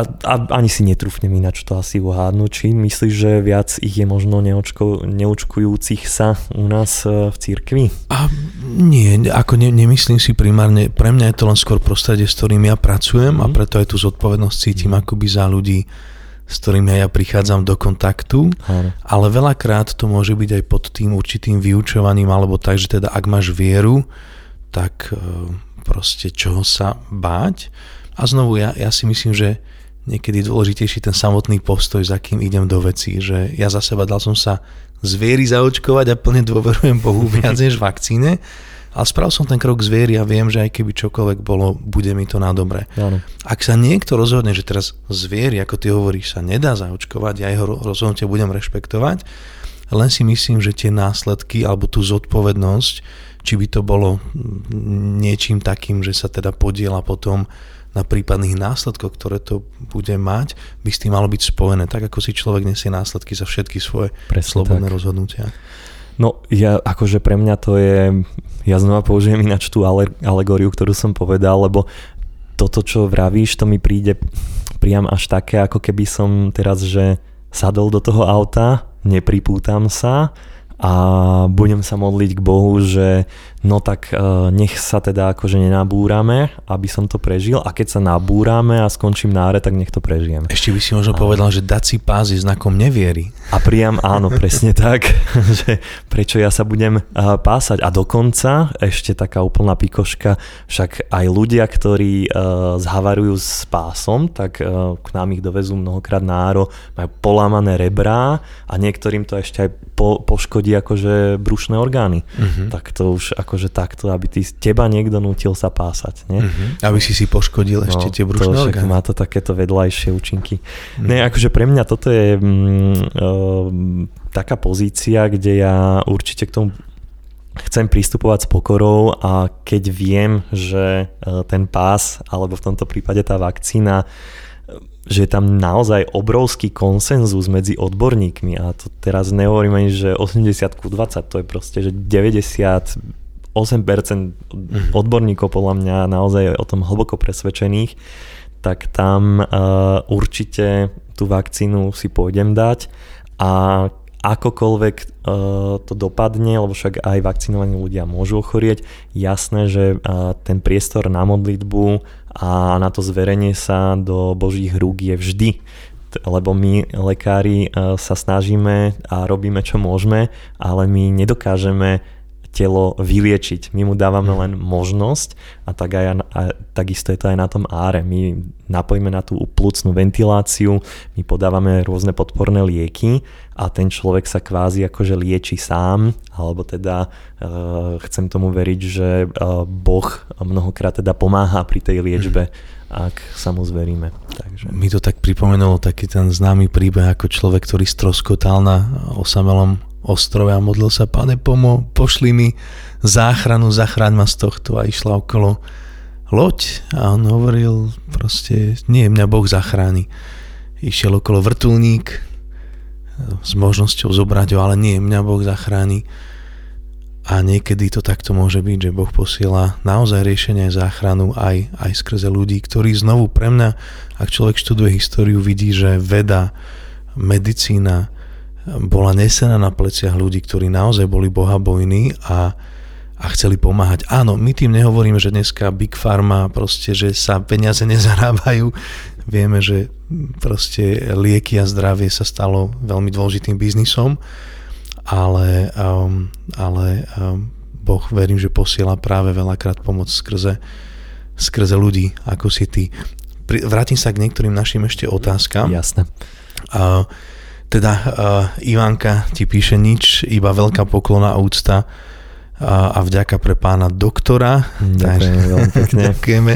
A, a ani si netrúfnem ináč to asi uhádnuť. Či myslíš, že viac ich je možno neočko, neočkujúcich sa u nás v církvi? A nie, ako ne, nemyslím si primárne. Pre mňa je to len skôr prostredie, s ktorým ja pracujem mm. a mhm. preto aj tú zodpovednosť cítim mm. akoby za ľudí, s ktorými ja prichádzam do kontaktu. Mm. Ale veľakrát to môže byť aj pod tým určitým vyučovaním, alebo tak, že teda ak máš vieru, tak e, proste čoho sa báť. A znovu ja, ja si myslím, že niekedy dôležitejší ten samotný postoj, za kým idem do veci, že ja za seba dal som sa zviery zaočkovať a plne dôverujem Bohu viac než vakcíne, ale spravil som ten krok zviery a viem, že aj keby čokoľvek bolo, bude mi to na dobre. Áno. Ak sa niekto rozhodne, že teraz zviery, ako ty hovoríš, sa nedá zaočkovať, ja jeho rozhodnutie budem rešpektovať, len si myslím, že tie následky alebo tú zodpovednosť, či by to bolo niečím takým, že sa teda podiela potom na prípadných následkoch, ktoré to bude mať, by s tým malo byť spojené, tak ako si človek nesie následky za všetky svoje Presne slobodné tak. rozhodnutia. No ja, akože pre mňa to je, ja znova použijem ináč tú ale, alegóriu, ktorú som povedal, lebo toto, čo vravíš, to mi príde priam až také, ako keby som teraz, že sadol do toho auta, nepripútam sa a budem sa modliť k Bohu, že no tak uh, nech sa teda akože nenabúrame, aby som to prežil a keď sa nabúrame a skončím náre, tak nech to prežijem. Ešte by si možno a... povedal, že dať si pás je znakom neviery. A priam áno, <laughs> presne tak, <laughs> že prečo ja sa budem uh, pásať a dokonca ešte taká úplná pikoška, však aj ľudia, ktorí uh, zhavarujú s pásom, tak k nám ich dovezú mnohokrát náro, majú polámané rebrá a niektorým to ešte aj po, poškodí akože brušné orgány. Uh-huh. Tak to už akože takto, aby ty, teba niekto nutil sa pásať. Nie? Uh-huh. Aby si si poškodil no, ešte tie brušné to, orgány. Má to takéto vedľajšie účinky. Uh-huh. Ne, akože pre mňa toto je mm, uh, taká pozícia, kde ja určite k tomu chcem pristupovať s pokorou a keď viem, že uh, ten pás, alebo v tomto prípade tá vakcína že je tam naozaj obrovský konsenzus medzi odborníkmi a to teraz nehovorím ani, že 80 ku 20, to je proste, že 90 8% odborníkov podľa mňa naozaj o tom hlboko presvedčených, tak tam uh, určite tú vakcínu si pôjdem dať a akokoľvek uh, to dopadne, lebo však aj vakcinovaní ľudia môžu ochorieť, jasné, že uh, ten priestor na modlitbu a na to zverenie sa do Božích rúk je vždy lebo my lekári sa snažíme a robíme čo môžeme, ale my nedokážeme telo vyliečiť. My mu dávame len možnosť a, tak aj, a takisto je to aj na tom áre. My napojíme na tú plúcnú ventiláciu, my podávame rôzne podporné lieky a ten človek sa kvázi akože lieči sám, alebo teda uh, chcem tomu veriť, že uh, Boh mnohokrát teda pomáha pri tej liečbe, ak sa mu zveríme. Takže. Mi to tak pripomenulo taký ten známy príbeh ako človek, ktorý stroskotal na osamelom ostrove a modlil sa, pane pomo, pošli mi záchranu, zachráň ma z tohto a išla okolo loď a on hovoril proste, nie, mňa Boh zachráni. Išiel okolo vrtulník, s možnosťou zobrať ho, ale nie, mňa Boh zachráni. A niekedy to takto môže byť, že Boh posiela naozaj riešenie záchranu aj, aj skrze ľudí, ktorí znovu pre mňa, ak človek študuje históriu, vidí, že veda, medicína bola nesená na pleciach ľudí, ktorí naozaj boli bohabojní a, a chceli pomáhať. Áno, my tým nehovoríme, že dneska Big Pharma, proste, že sa peniaze <laughs> nezarábajú. Vieme, že proste lieky a zdravie sa stalo veľmi dôležitým biznisom, ale, um, ale um, Boh verím, že posiela práve veľakrát pomoc skrze, skrze ľudí, ako si ty. Vrátim sa k niektorým našim ešte otázkam. Jasné. Uh, teda uh, Ivanka ti píše nič, iba veľká poklona a úcta a, a vďaka pre pána doktora. Ďakujem veľmi <laughs> pekne. Ďakujeme.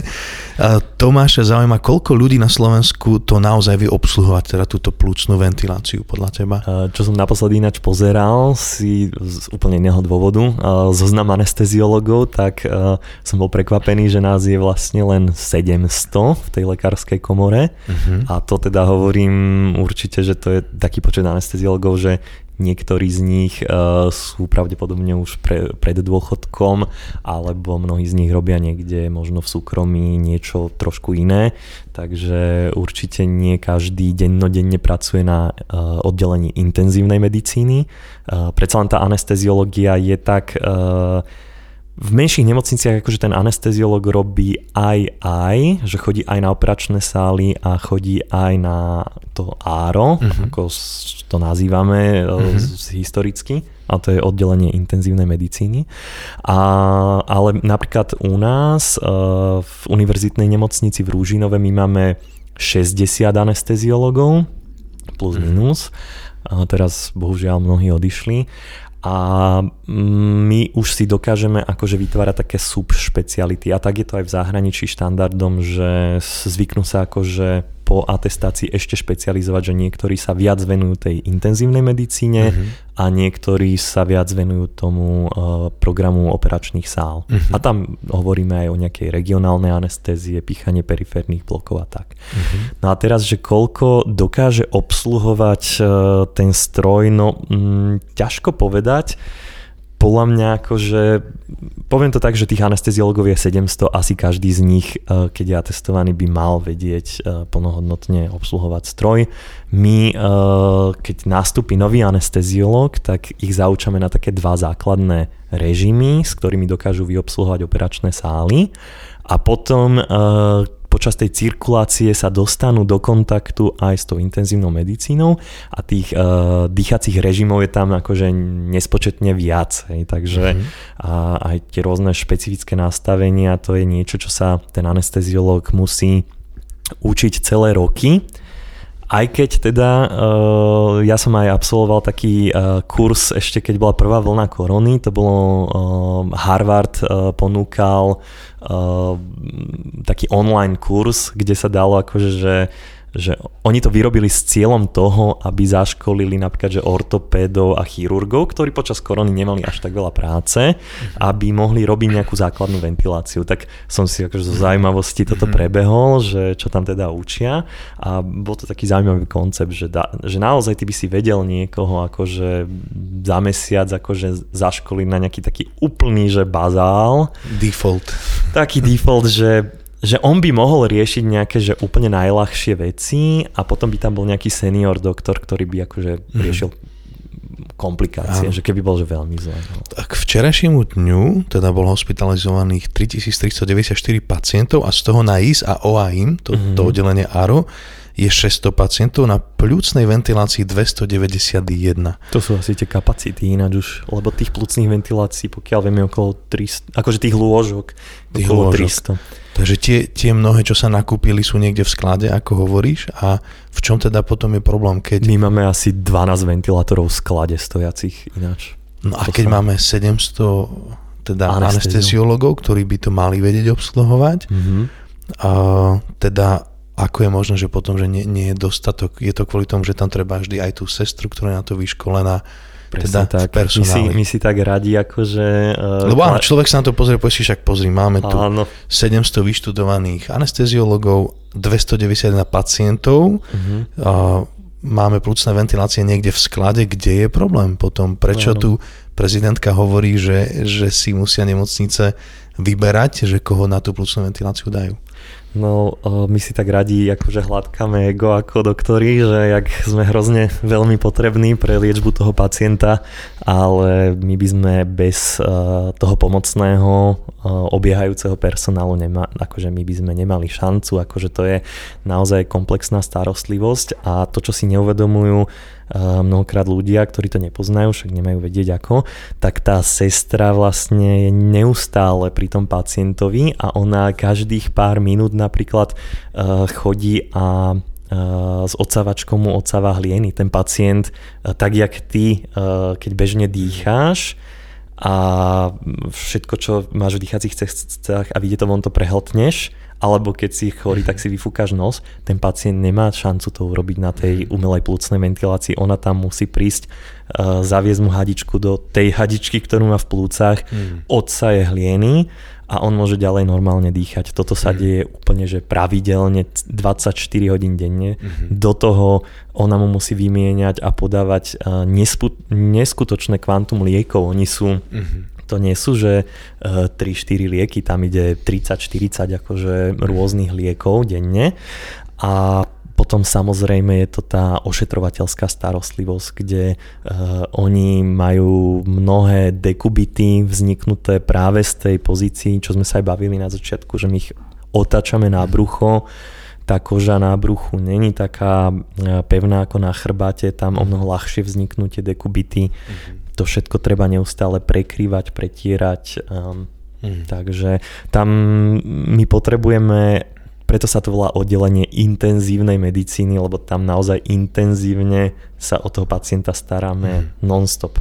Tomáša zaujíma, koľko ľudí na Slovensku to naozaj vie obsluhovať, teda túto plúcnú ventiláciu podľa teba? Čo som naposledy ináč pozeral, si z úplne iného dôvodu, zoznam anesteziologov, tak som bol prekvapený, že nás je vlastne len 700 v tej lekárskej komore uh-huh. a to teda hovorím určite, že to je taký počet anesteziologov, že Niektorí z nich uh, sú pravdepodobne už pre, pred dôchodkom, alebo mnohí z nich robia niekde možno v súkromí niečo trošku iné, takže určite nie každý dennodenne pracuje na uh, oddelení intenzívnej medicíny. Uh, predsa len tá anesteziológia je tak... Uh, v menších nemocniciach akože ten anesteziolog robí aj aj, že chodí aj na operačné sály a chodí aj na to áro, uh-huh. ako to nazývame uh-huh. z, historicky, a to je oddelenie intenzívnej medicíny. A, ale napríklad u nás uh, v univerzitnej nemocnici v Rúžinove my máme 60 anesteziologov plus minus. A teraz bohužiaľ mnohí odišli a my už si dokážeme akože vytvárať také subšpeciality. A tak je to aj v zahraničí štandardom, že zvyknú sa akože po atestácii ešte špecializovať, že niektorí sa viac venujú tej intenzívnej medicíne uh-huh. a niektorí sa viac venujú tomu uh, programu operačných sál. Uh-huh. A tam hovoríme aj o nejakej regionálnej anestézie, píchanie periférnych blokov a tak. Uh-huh. No a teraz, že koľko dokáže obsluhovať uh, ten stroj, no mm, ťažko povedať podľa mňa akože, poviem to tak, že tých anesteziologov je 700, asi každý z nich, eh, keď je atestovaný, by mal vedieť eh, plnohodnotne obsluhovať stroj. My, eh, keď nastúpi nový anesteziolog, tak ich zaučame na také dva základné režimy, s ktorými dokážu vyobsluhovať operačné sály. A potom počas tej cirkulácie sa dostanú do kontaktu aj s tou intenzívnou medicínou a tých uh, dýchacích režimov je tam akože nespočetne viac. Hej, takže mm-hmm. a, aj tie rôzne špecifické nastavenia, to je niečo, čo sa ten anesteziolog musí učiť celé roky. Aj keď teda uh, ja som aj absolvoval taký uh, kurz ešte keď bola prvá vlna korony, to bolo uh, Harvard ponúkal taký online kurz, kde sa dalo akože, že že oni to vyrobili s cieľom toho, aby zaškolili napríklad že ortopédov a chirurgov, ktorí počas korony nemali až tak veľa práce, mhm. aby mohli robiť nejakú základnú ventiláciu. Tak som si akože zo zaujímavosti toto mhm. prebehol, že čo tam teda učia a bol to taký zaujímavý koncept, že, da, že naozaj ty by si vedel niekoho akože za mesiac akože zaškoliť na nejaký taký úplný, že bazál. Default. Taký default, že že on by mohol riešiť nejaké že úplne najľahšie veci a potom by tam bol nejaký senior doktor, ktorý by akože mhm. riešil mm. komplikácie, Áno. že keby bol že veľmi zle. No. K včerajšiemu dňu teda bol hospitalizovaných 3394 pacientov a z toho na IS a OAIM, to, mm-hmm. to oddelenie ARO, je 600 pacientov, na plúcnej ventilácii 291. To sú asi tie kapacity ináč už, lebo tých plúcnych ventilácií, pokiaľ vieme, okolo 300, akože tých lôžok, tých okolo lôžok. 300. Takže tie, tie mnohé, čo sa nakúpili, sú niekde v sklade, ako hovoríš. A v čom teda potom je problém, keď... My máme asi 12 ventilátorov v sklade stojacich ináč. No a keď sa... máme 700 teda anesteziologov, ktorí by to mali vedieť obsluhovať, mm-hmm. a teda ako je možné, že potom, že nie, nie je dostatok, je to kvôli tomu, že tam treba vždy aj tú sestru, ktorá je na to vyškolená, Presne teda tak. My si, my si tak radi akože... Uh, Lebo áno, človek sa na to pozrie, povie však pozri, máme tu áno. 700 vyštudovaných anesteziologov, 291 pacientov, uh-huh. uh, máme plúcne ventilácie niekde v sklade, kde je problém potom? Prečo no, tu prezidentka hovorí, že, že si musia nemocnice vyberať, že koho na tú plúcnú ventiláciu dajú? No, my si tak radi akože hladkáme ego ako doktori, že jak sme hrozne veľmi potrební pre liečbu toho pacienta, ale my by sme bez toho pomocného obiehajúceho personálu nema, akože my by sme nemali šancu, akože to je naozaj komplexná starostlivosť a to, čo si neuvedomujú mnohokrát ľudia, ktorí to nepoznajú, však nemajú vedieť ako, tak tá sestra vlastne je neustále pri tom pacientovi a ona každých pár minút napríklad chodí a s odsávačkou mu odsáva hlieny. Ten pacient, tak jak ty, keď bežne dýcháš, a všetko, čo máš v dýchacích cestách a vidie to von, to prehltneš, alebo keď si chorý, tak si vyfúkaš nos, ten pacient nemá šancu to urobiť na tej umelej plúcnej ventilácii. Ona tam musí prísť, uh, zaviesť mu hadičku do tej hadičky, ktorú má v plúcach, mm. odsaje hlieny a on môže ďalej normálne dýchať. Toto sa mm. deje úplne, že pravidelne 24 hodín denne. Mm-hmm. Do toho ona mu musí vymieňať a podávať uh, neskutočné kvantum liekov. Oni sú mm-hmm to nie sú, že 3-4 eh, lieky, tam ide 30-40 akože rôznych liekov denne a potom samozrejme je to tá ošetrovateľská starostlivosť, kde uh, oni majú mnohé dekubity vzniknuté práve z tej pozícii, čo sme sa aj bavili na začiatku, že my ich otáčame na brucho, tá koža na bruchu není taká eh, pevná ako na chrbáte, tam o mnoho ľahšie vzniknú tie dekubity. Mm-hmm to všetko treba neustále prekrývať, pretierať. Um, mm. Takže tam my potrebujeme, preto sa to volá oddelenie intenzívnej medicíny, lebo tam naozaj intenzívne sa o toho pacienta staráme mm. non-stop.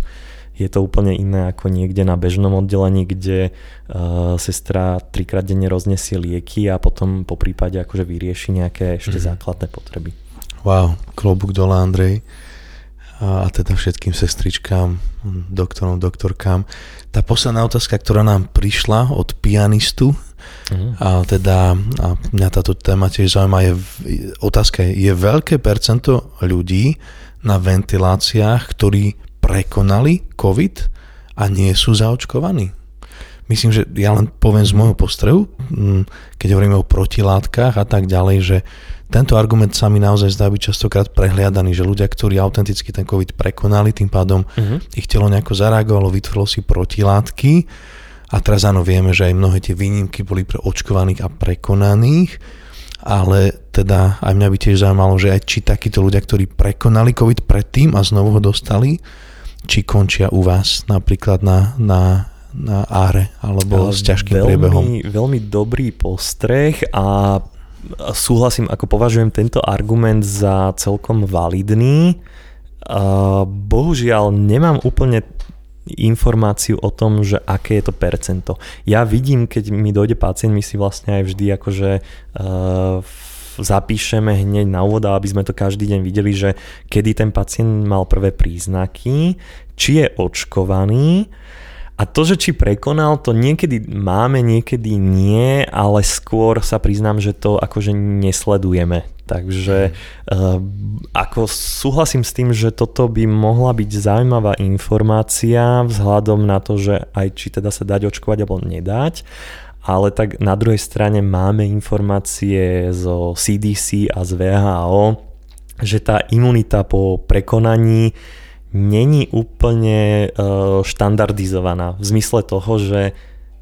Je to úplne iné ako niekde na bežnom oddelení, kde uh, sestra trikrát denne roznesie lieky a potom po prípade akože vyrieši nejaké ešte mm. základné potreby. Wow, klobúk dole Andrej a teda všetkým sestričkám, doktorom, doktorkám. Tá posledná otázka, ktorá nám prišla od pianistu, uh-huh. a teda a mňa táto téma tiež zaujíma, je, otázka je, je veľké percento ľudí na ventiláciách, ktorí prekonali COVID a nie sú zaočkovaní? Myslím, že ja len poviem z môjho postrehu, keď hovoríme o protilátkach a tak ďalej, že tento argument sa mi naozaj zdá byť častokrát prehliadaný, že ľudia, ktorí autenticky ten COVID prekonali, tým pádom uh-huh. ich telo nejako zareagovalo, vytvorilo si protilátky a teraz áno, vieme, že aj mnohé tie výnimky boli pre očkovaných a prekonaných, ale teda aj mňa by tiež zaujímalo, že aj či takíto ľudia, ktorí prekonali COVID predtým a znovu ho dostali, či končia u vás napríklad na, na na áre alebo s ťažkým veľmi, priebehom. Veľmi dobrý postreh a súhlasím, ako považujem tento argument za celkom validný. Bohužiaľ nemám úplne informáciu o tom, že aké je to percento. Ja vidím, keď mi dojde pacient, my si vlastne aj vždy akože uh, zapíšeme hneď na úvod, aby sme to každý deň videli, že kedy ten pacient mal prvé príznaky, či je očkovaný, a to, že či prekonal, to niekedy máme, niekedy nie, ale skôr sa priznám, že to akože nesledujeme. Takže uh, ako súhlasím s tým, že toto by mohla byť zaujímavá informácia vzhľadom na to, že aj či teda sa dať očkovať alebo nedať, ale tak na druhej strane máme informácie zo CDC a z VHO, že tá imunita po prekonaní není úplne uh, štandardizovaná v zmysle toho, že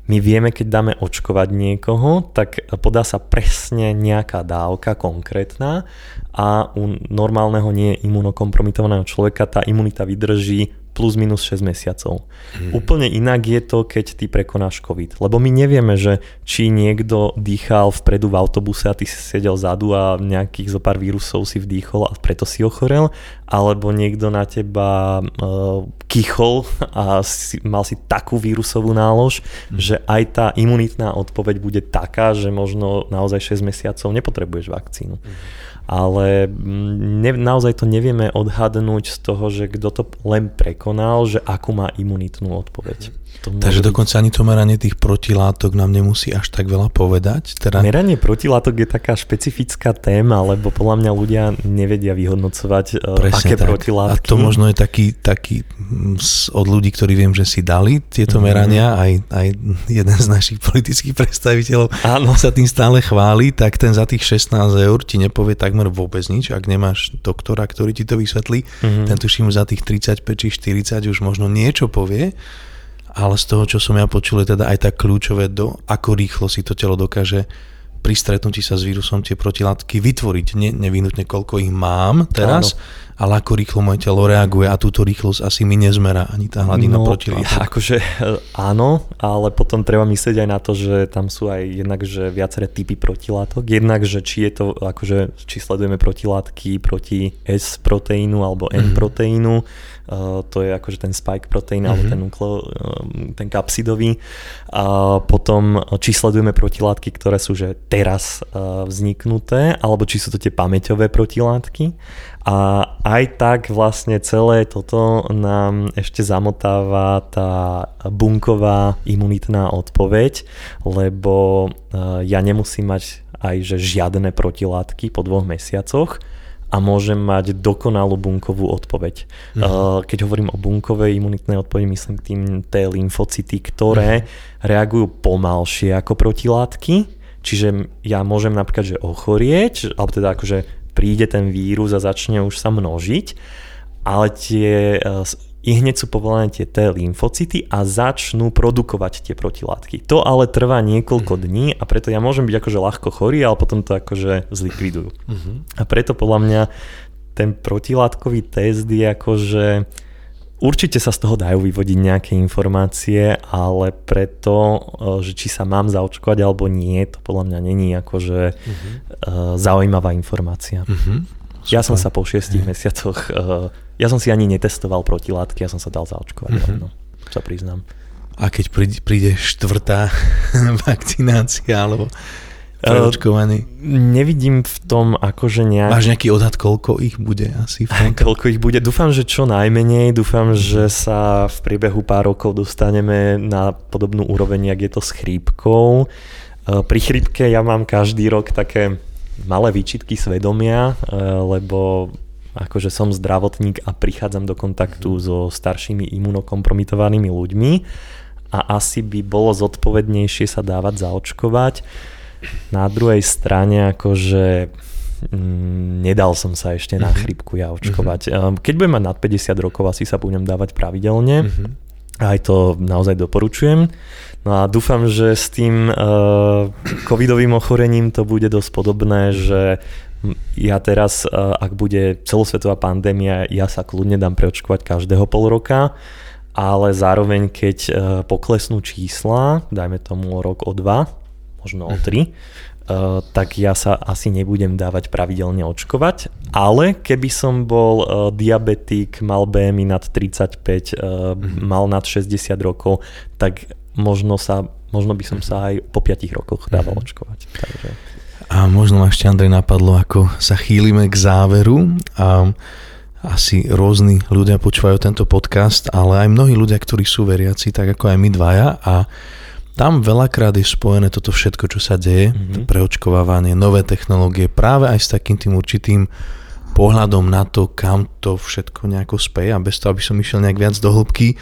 my vieme, keď dáme očkovať niekoho, tak podá sa presne nejaká dávka konkrétna a u normálneho nie imunokompromitovaného človeka tá imunita vydrží plus minus 6 mesiacov. Hmm. Úplne inak je to, keď ty prekonáš COVID. Lebo my nevieme, že či niekto dýchal vpredu v autobuse a ty si sedel zadu a nejakých zo pár vírusov si vdýchol a preto si ochorel, alebo niekto na teba uh, kychol a si, mal si takú vírusovú nálož, hmm. že aj tá imunitná odpoveď bude taká, že možno naozaj 6 mesiacov nepotrebuješ vakcínu. Hmm ale mm, ne, naozaj to nevieme odhadnúť z toho, že kto to len prekonal, že akú má imunitnú odpoveď. To Takže dokonca ani to meranie tých protilátok nám nemusí až tak veľa povedať. Teda... Meranie protilátok je taká špecifická téma, lebo podľa mňa ľudia nevedia vyhodnocovať, e, Presne aké tak. protilátky. A to možno je taký, taký mm, od ľudí, ktorí viem, že si dali tieto mm-hmm. merania, aj, aj jeden z našich <laughs> politických predstaviteľov Áno. sa tým stále chváli, tak ten za tých 16 eur ti nepovie takmer vôbec nič, ak nemáš doktora, ktorý ti to vysvetlí. Mm-hmm. Ten tuším za tých 35 či 40 už možno niečo povie ale z toho, čo som ja počul, je teda aj tak kľúčové, do, ako rýchlo si to telo dokáže pri stretnutí sa s vírusom tie protilátky vytvoriť. Ne, nevinutne, koľko ich mám teraz, Áno ale ako rýchlo moje telo reaguje a túto rýchlosť asi mi nezmerá ani tá hladina no, protilátok. <laughs> Akože e, áno, ale potom treba myslieť aj na to, že tam sú aj jednak, že viaceré typy protilátok. Jednak, že či je to, akože, či sledujeme protilátky proti S proteínu alebo N mm. proteínu, to je akože ten spike proteín mm-hmm. alebo ten, nukleo, uh, ten kapsidový. A potom, či sledujeme protilátky, ktoré sú že teraz vzniknuté, alebo či sú to tie pamäťové protilátky. A aj tak vlastne celé toto nám ešte zamotáva tá bunková imunitná odpoveď, lebo eh, ja nemusím mať aj že žiadne protilátky po dvoch mesiacoch a môžem mať dokonalú bunkovú odpoveď. Mhm. Keď hovorím o bunkovej imunitnej odpovedi, myslím tým T lymfocyty, ktoré mhm. reagujú pomalšie ako protilátky, čiže ja môžem napríklad že ochorieť, alebo teda akože príde ten vírus a začne už sa množiť, ale tie eh, i hneď sú povolané tie T lymfocyty a začnú produkovať tie protilátky. To ale trvá niekoľko uh-huh. dní a preto ja môžem byť akože ľahko chorý, ale potom to akože zlikvidujú. Uh-huh. A preto podľa mňa ten protilátkový test je akože Určite sa z toho dajú vyvodiť nejaké informácie, ale preto, e, že či sa mám zaočkovať alebo nie, to podľa mňa není akože uh-huh. zaujímavá informácia. Uh-huh. Ja som sa po šiestich uh-huh. mesiacoch, e, ja som si ani netestoval protilátky, ja som sa dal zaočkovať, uh-huh. no, sa priznám. A keď príde, príde štvrtá <laughs> vakcinácia, alebo preočkovaní? Nevidím v tom akože nejak... Máš nejaký odhad, koľko ich bude asi? V <laughs> tom? koľko ich bude? Dúfam, že čo najmenej. Dúfam, že sa v priebehu pár rokov dostaneme na podobnú úroveň, jak je to s chrípkou. E, pri chrípke ja mám každý rok také malé výčitky svedomia, e, lebo akože som zdravotník a prichádzam do kontaktu so staršími imunokompromitovanými ľuďmi a asi by bolo zodpovednejšie sa dávať zaočkovať na druhej strane akože mm, nedal som sa ešte na mhm. chrypku ja očkovať. Mm-hmm. Keď budem mať nad 50 rokov, asi sa budem dávať pravidelne. Mm-hmm. Aj to naozaj doporučujem. No a dúfam, že s tým uh, covidovým ochorením to bude dosť podobné, že ja teraz, uh, ak bude celosvetová pandémia, ja sa kľudne dám preočkovať každého pol roka, ale zároveň keď uh, poklesnú čísla, dajme tomu o rok, o dva, možno o 3, uh, tak ja sa asi nebudem dávať pravidelne očkovať, ale keby som bol uh, diabetik, mal BMI nad 35, uh, mm-hmm. mal nad 60 rokov, tak možno, sa, možno by som sa aj po 5 rokoch dával mm-hmm. očkovať. Takže... A možno ma ešte Andrej napadlo, ako sa chýlime k záveru a asi rôzni ľudia počúvajú tento podcast, ale aj mnohí ľudia, ktorí sú veriaci, tak ako aj my dvaja a tam veľakrát je spojené toto všetko, čo sa deje, mm-hmm. preočkovávanie, nové technológie, práve aj s takým tým určitým pohľadom na to, kam to všetko nejako speje a bez toho, aby som išiel nejak viac do hĺbky,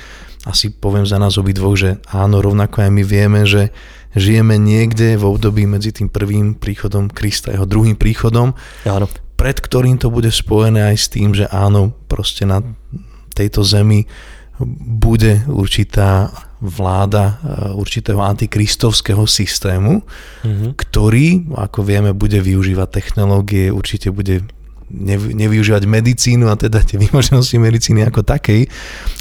asi poviem za nás obidvoch, že áno, rovnako aj my vieme, že žijeme niekde v období medzi tým prvým príchodom Krista jeho druhým príchodom, áno. pred ktorým to bude spojené aj s tým, že áno, proste na tejto zemi bude určitá vláda e, určitého antikristovského systému, mm-hmm. ktorý, ako vieme, bude využívať technológie, určite bude nevyužívať medicínu a teda tie výmožnosti medicíny ako takej,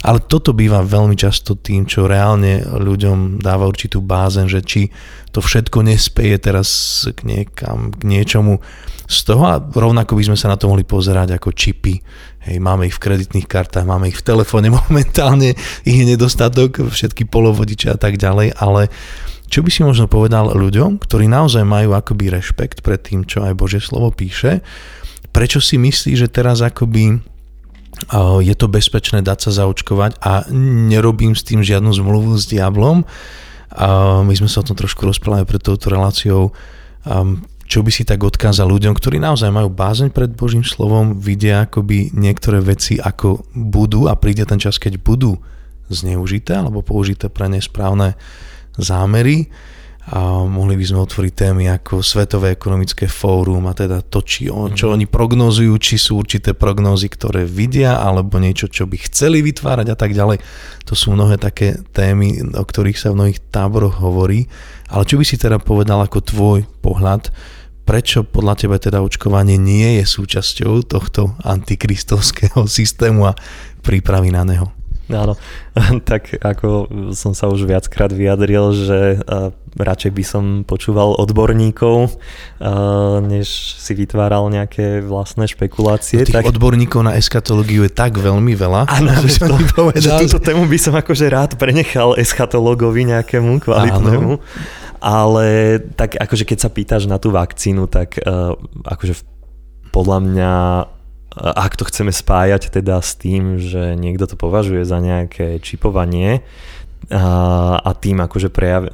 ale toto býva veľmi často tým, čo reálne ľuďom dáva určitú bázen, že či to všetko nespeje teraz k niekam, k niečomu z toho a rovnako by sme sa na to mohli pozerať ako čipy. Hej, máme ich v kreditných kartách, máme ich v telefóne <laughs> momentálne, ich je nedostatok, všetky polovodiče a tak ďalej, ale čo by si možno povedal ľuďom, ktorí naozaj majú akoby rešpekt pred tým, čo aj Božie slovo píše, prečo si myslí, že teraz akoby je to bezpečné dať sa zaočkovať a nerobím s tým žiadnu zmluvu s diablom. My sme sa o tom trošku rozprávali pred touto reláciou. Čo by si tak odkázal ľuďom, ktorí naozaj majú bázeň pred Božím slovom, vidia akoby niektoré veci ako budú a príde ten čas, keď budú zneužité alebo použité pre nesprávne zámery a mohli by sme otvoriť témy ako Svetové ekonomické fórum a teda to, či on, čo mhm. oni prognozujú, či sú určité prognózy, ktoré vidia, alebo niečo, čo by chceli vytvárať a tak ďalej. To sú mnohé také témy, o ktorých sa v mnohých táboroch hovorí. Ale čo by si teda povedal ako tvoj pohľad, prečo podľa teba teda očkovanie nie je súčasťou tohto antikristovského <laughs> systému a prípravy na neho? Áno, <laughs> tak ako som sa už viackrát vyjadril, že uh, radšej by som počúval odborníkov, uh, než si vytváral nejaké vlastné špekulácie. No tak... odborníkov na eskatológiu je tak veľmi veľa. Áno, že, to, že túto tému by som akože rád prenechal eschatológovi nejakému kvalitnému. Áno. Ale tak akože keď sa pýtaš na tú vakcínu, tak uh, akože podľa mňa ak to chceme spájať teda s tým, že niekto to považuje za nejaké čipovanie a, a tým akože prejav...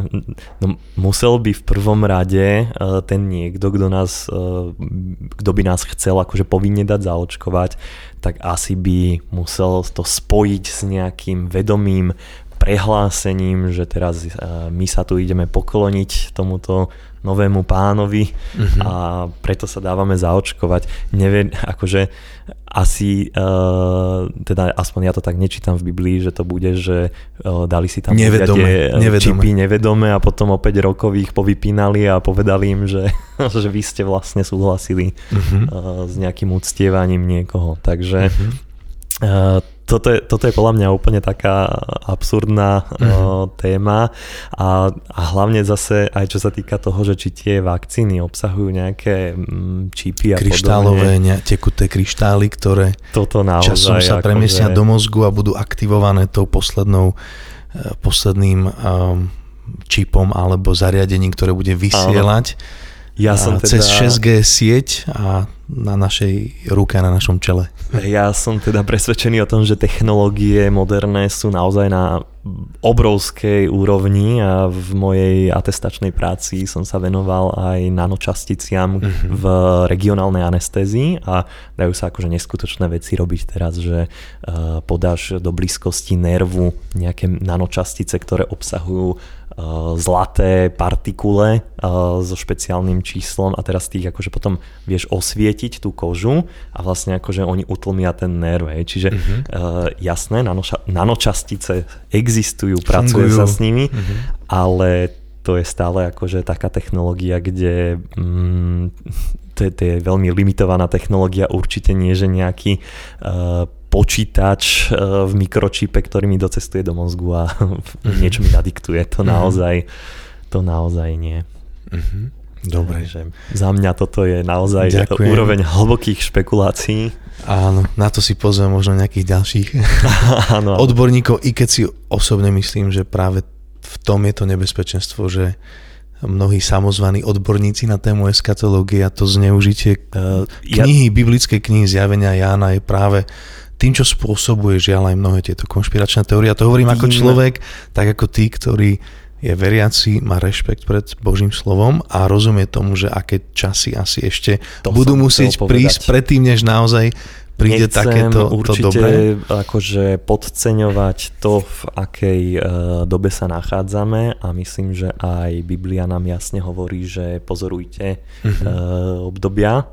No, musel by v prvom rade ten niekto, kto nás, kto by nás chcel akože povinne dať zaočkovať, tak asi by musel to spojiť s nejakým vedomým prehlásením, že teraz my sa tu ideme pokloniť tomuto novému pánovi uh-huh. a preto sa dávame zaočkovať. Neviem, akože asi, uh, teda aspoň ja to tak nečítam v Biblii, že to bude, že uh, dali si tam nevedome, nevedome. čipy nevedome a potom o 5 rokov ich povypínali a povedali im, že, <laughs> že vy ste vlastne súhlasili uh-huh. uh, s nejakým uctievaním niekoho. Takže uh-huh. Toto je, toto je podľa mňa úplne taká absurdná mm-hmm. uh, téma a, a hlavne zase aj čo sa týka toho, že či tie vakcíny obsahujú nejaké mm, čipy a Kryštálové. Ne, tekuté kryštály, ktoré toto naozaj, časom sa premiesnia že... do mozgu a budú aktivované tou poslednou, uh, posledným um, čipom alebo zariadením, ktoré bude vysielať. Áno ja som teda... cez 6G sieť a na našej ruke, na našom čele. Ja som teda presvedčený o tom, že technológie moderné sú naozaj na obrovskej úrovni a v mojej atestačnej práci som sa venoval aj nanočasticiam mm-hmm. v regionálnej anestézii a dajú sa akože neskutočné veci robiť teraz, že uh, podáš do blízkosti nervu nejaké nanočastice, ktoré obsahujú Eh, zlaté partikule uh, so špeciálnym číslom a teraz tých akože potom vieš osvietiť tú kožu a vlastne akože oni utlmia ten nerv. Hej. Čiže uh-huh. uh, jasné, nanoša- nanočastice existujú, Fungujú. pracuje sa s nimi, uh-huh. ale to je stále akože taká technológia, kde mm, <laughs> to, je, to je veľmi limitovaná technológia, určite nie, že nejaký uh, počítač eh, v mikročipe, ktorý mi docestuje do mozgu a mm-hmm. <laughs> niečo mi nadiktuje. To mm-hmm. naozaj, to naozaj nie. Mm-hmm. Dobre. Takže za mňa toto je naozaj Ďakujem. úroveň hlbokých špekulácií. Áno, na to si pozvem možno nejakých ďalších <laughs> Áno. odborníkov, i keď si osobne myslím, že práve v tom je to nebezpečenstvo, že mnohí samozvaní odborníci na tému eskatológie a to zneužitie uh, knihy, ja... biblické knihy zjavenia Jána je práve tým, čo spôsobuje žiaľ aj mnohé tieto konšpiračné teórie. A to hovorím ako človek, tak ako tí, ktorí je veriaci, má rešpekt pred Božím slovom a rozumie tomu, že aké časy asi ešte to budú musieť prísť predtým, než naozaj príde Nechcem takéto určite to dobré? akože podceňovať to, v akej uh, dobe sa nachádzame a myslím, že aj Biblia nám jasne hovorí, že pozorujte uh-huh. uh, obdobia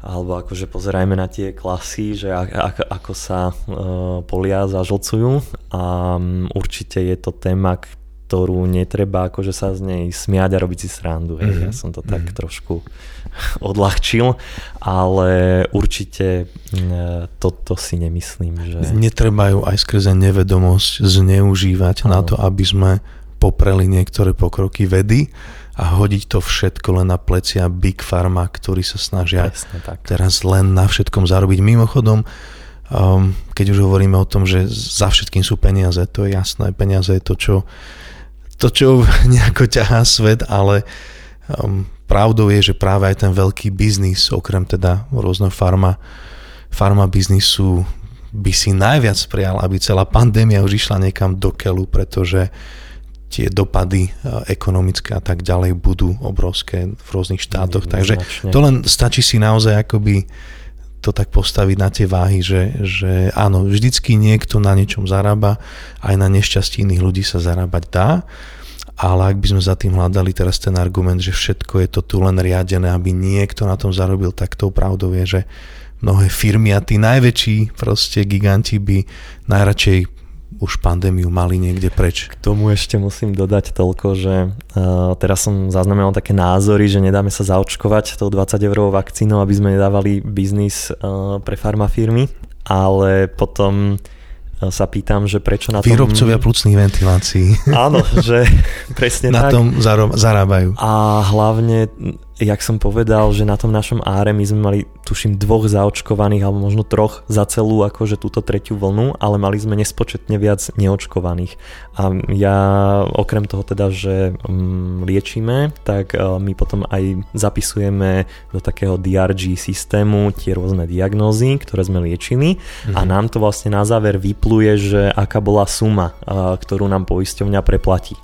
alebo akože pozerajme na tie klasy, že ako, ako sa uh, polia zažlcujú a um, určite je to téma, ktorú netreba akože sa z nej smiať a robiť si srandu. Mm-hmm. Ja som to tak mm-hmm. trošku <laughs> odľahčil, ale určite mm, toto si nemyslím, že... Netreba ju aj skrze nevedomosť zneužívať ano. na to, aby sme popreli niektoré pokroky vedy a hodiť to všetko len na plecia Big Pharma, ktorí sa snažia Presne, tak. teraz len na všetkom zarobiť. Mimochodom, um, keď už hovoríme o tom, že za všetkým sú peniaze, to je jasné, peniaze je to, čo, to, čo <laughs> nejako ťahá svet, ale um, pravdou je, že práve aj ten veľký biznis, okrem teda rôzneho farma, farma biznisu, by si najviac prijal, aby celá pandémia už išla niekam do keľu, pretože tie dopady ekonomické a tak ďalej budú obrovské v rôznych štátoch. Mm, Takže to len stačí si naozaj akoby to tak postaviť na tie váhy, že, že áno, vždycky niekto na niečom zarába, aj na nešťastí iných ľudí sa zarábať dá, ale ak by sme za tým hľadali teraz ten argument, že všetko je to tu len riadené, aby niekto na tom zarobil, tak tou pravdou je, že mnohé firmy a tí najväčší proste giganti by najradšej už pandémiu mali niekde preč. K tomu ešte musím dodať toľko, že uh, teraz som zaznamenal také názory, že nedáme sa zaočkovať tou 20 eurovou vakcínou, aby sme nedávali biznis uh, pre farmafirmy, ale potom sa pýtam, že prečo na tom... Výrobcovia plucných ventilácií. Áno, že <laughs> presne na tak. Na tom zarábajú. A hlavne jak som povedal, že na tom našom áre my sme mali, tuším, dvoch zaočkovaných alebo možno troch za celú akože túto tretiu vlnu, ale mali sme nespočetne viac neočkovaných. A ja okrem toho teda, že um, liečíme, tak uh, my potom aj zapisujeme do takého DRG systému tie rôzne diagnózy, ktoré sme liečili mm-hmm. a nám to vlastne na záver vypluje, že aká bola suma, uh, ktorú nám poisťovňa preplatí.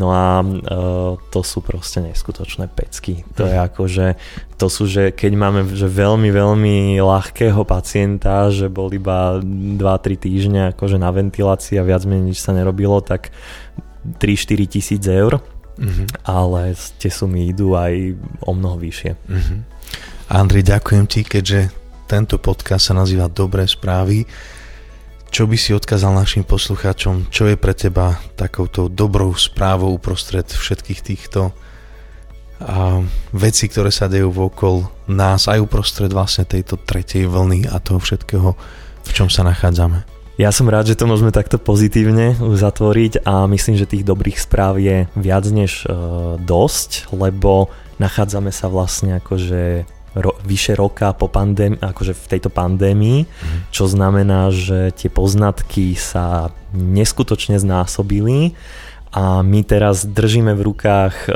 No a uh, to sú proste neskutočné pecky. To je ako, že to sú, že keď máme že veľmi, veľmi ľahkého pacienta, že bol iba 2-3 týždne akože na ventilácii a viac menej nič sa nerobilo, tak 3-4 tisíc eur, mm-hmm. ale tie sumy idú aj o mnoho vyššie. Mm-hmm. Andrej, ďakujem ti, keďže tento podcast sa nazýva Dobré správy čo by si odkázal našim poslucháčom? Čo je pre teba takouto dobrou správou uprostred všetkých týchto a veci, ktoré sa dejú vokol nás aj uprostred vlastne tejto tretej vlny a toho všetkého, v čom sa nachádzame? Ja som rád, že to môžeme takto pozitívne zatvoriť a myslím, že tých dobrých správ je viac než uh, dosť, lebo nachádzame sa vlastne akože ro, vyše roka po pandémii, akože v tejto pandémii, mm. čo znamená, že tie poznatky sa neskutočne znásobili a my teraz držíme v rukách e,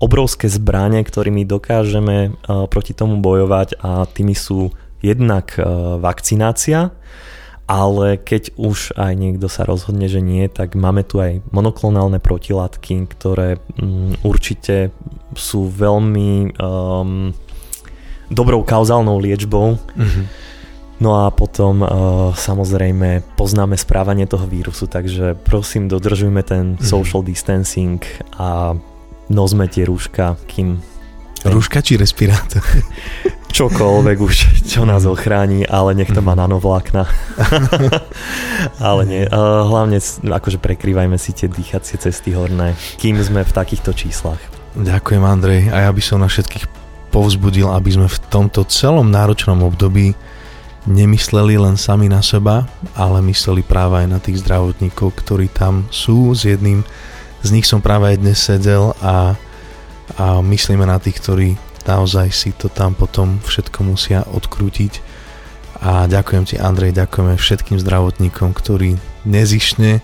obrovské zbranie, ktorými dokážeme e, proti tomu bojovať a tými sú jednak e, vakcinácia, ale keď už aj niekto sa rozhodne, že nie, tak máme tu aj monoklonálne protilátky, ktoré mm, určite sú veľmi um, dobrou kauzálnou liečbou. Mm-hmm. No a potom uh, samozrejme poznáme správanie toho vírusu, takže prosím dodržujme ten mm-hmm. social distancing a nosme tie rúška, kým... Rúška či respirátor? <laughs> Čokoľvek už, čo nás ochráni, ale nech to má mhm. nanovlákna. <laughs> ale nie, uh, hlavne akože prekrývajme si tie dýchacie cesty horné, kým sme v takýchto číslach. Ďakujem Andrej a ja by som na všetkých povzbudil, aby sme v tomto celom náročnom období nemysleli len sami na seba, ale mysleli práve aj na tých zdravotníkov, ktorí tam sú. S jedným z nich som práve aj dnes sedel a, a myslíme na tých, ktorí naozaj si to tam potom všetko musia odkrútiť. A ďakujem ti Andrej, ďakujeme všetkým zdravotníkom, ktorí nezišne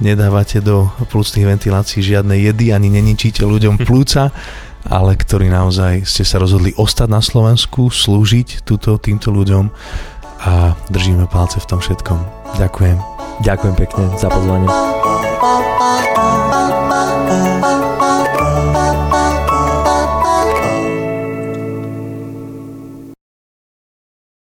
nedávate do plúcnych ventilácií žiadne jedy, ani neničíte ľuďom plúca <laughs> ale ktorí naozaj ste sa rozhodli ostať na Slovensku, slúžiť túto, týmto ľuďom a držíme palce v tom všetkom. Ďakujem. Ďakujem pekne za pozvanie.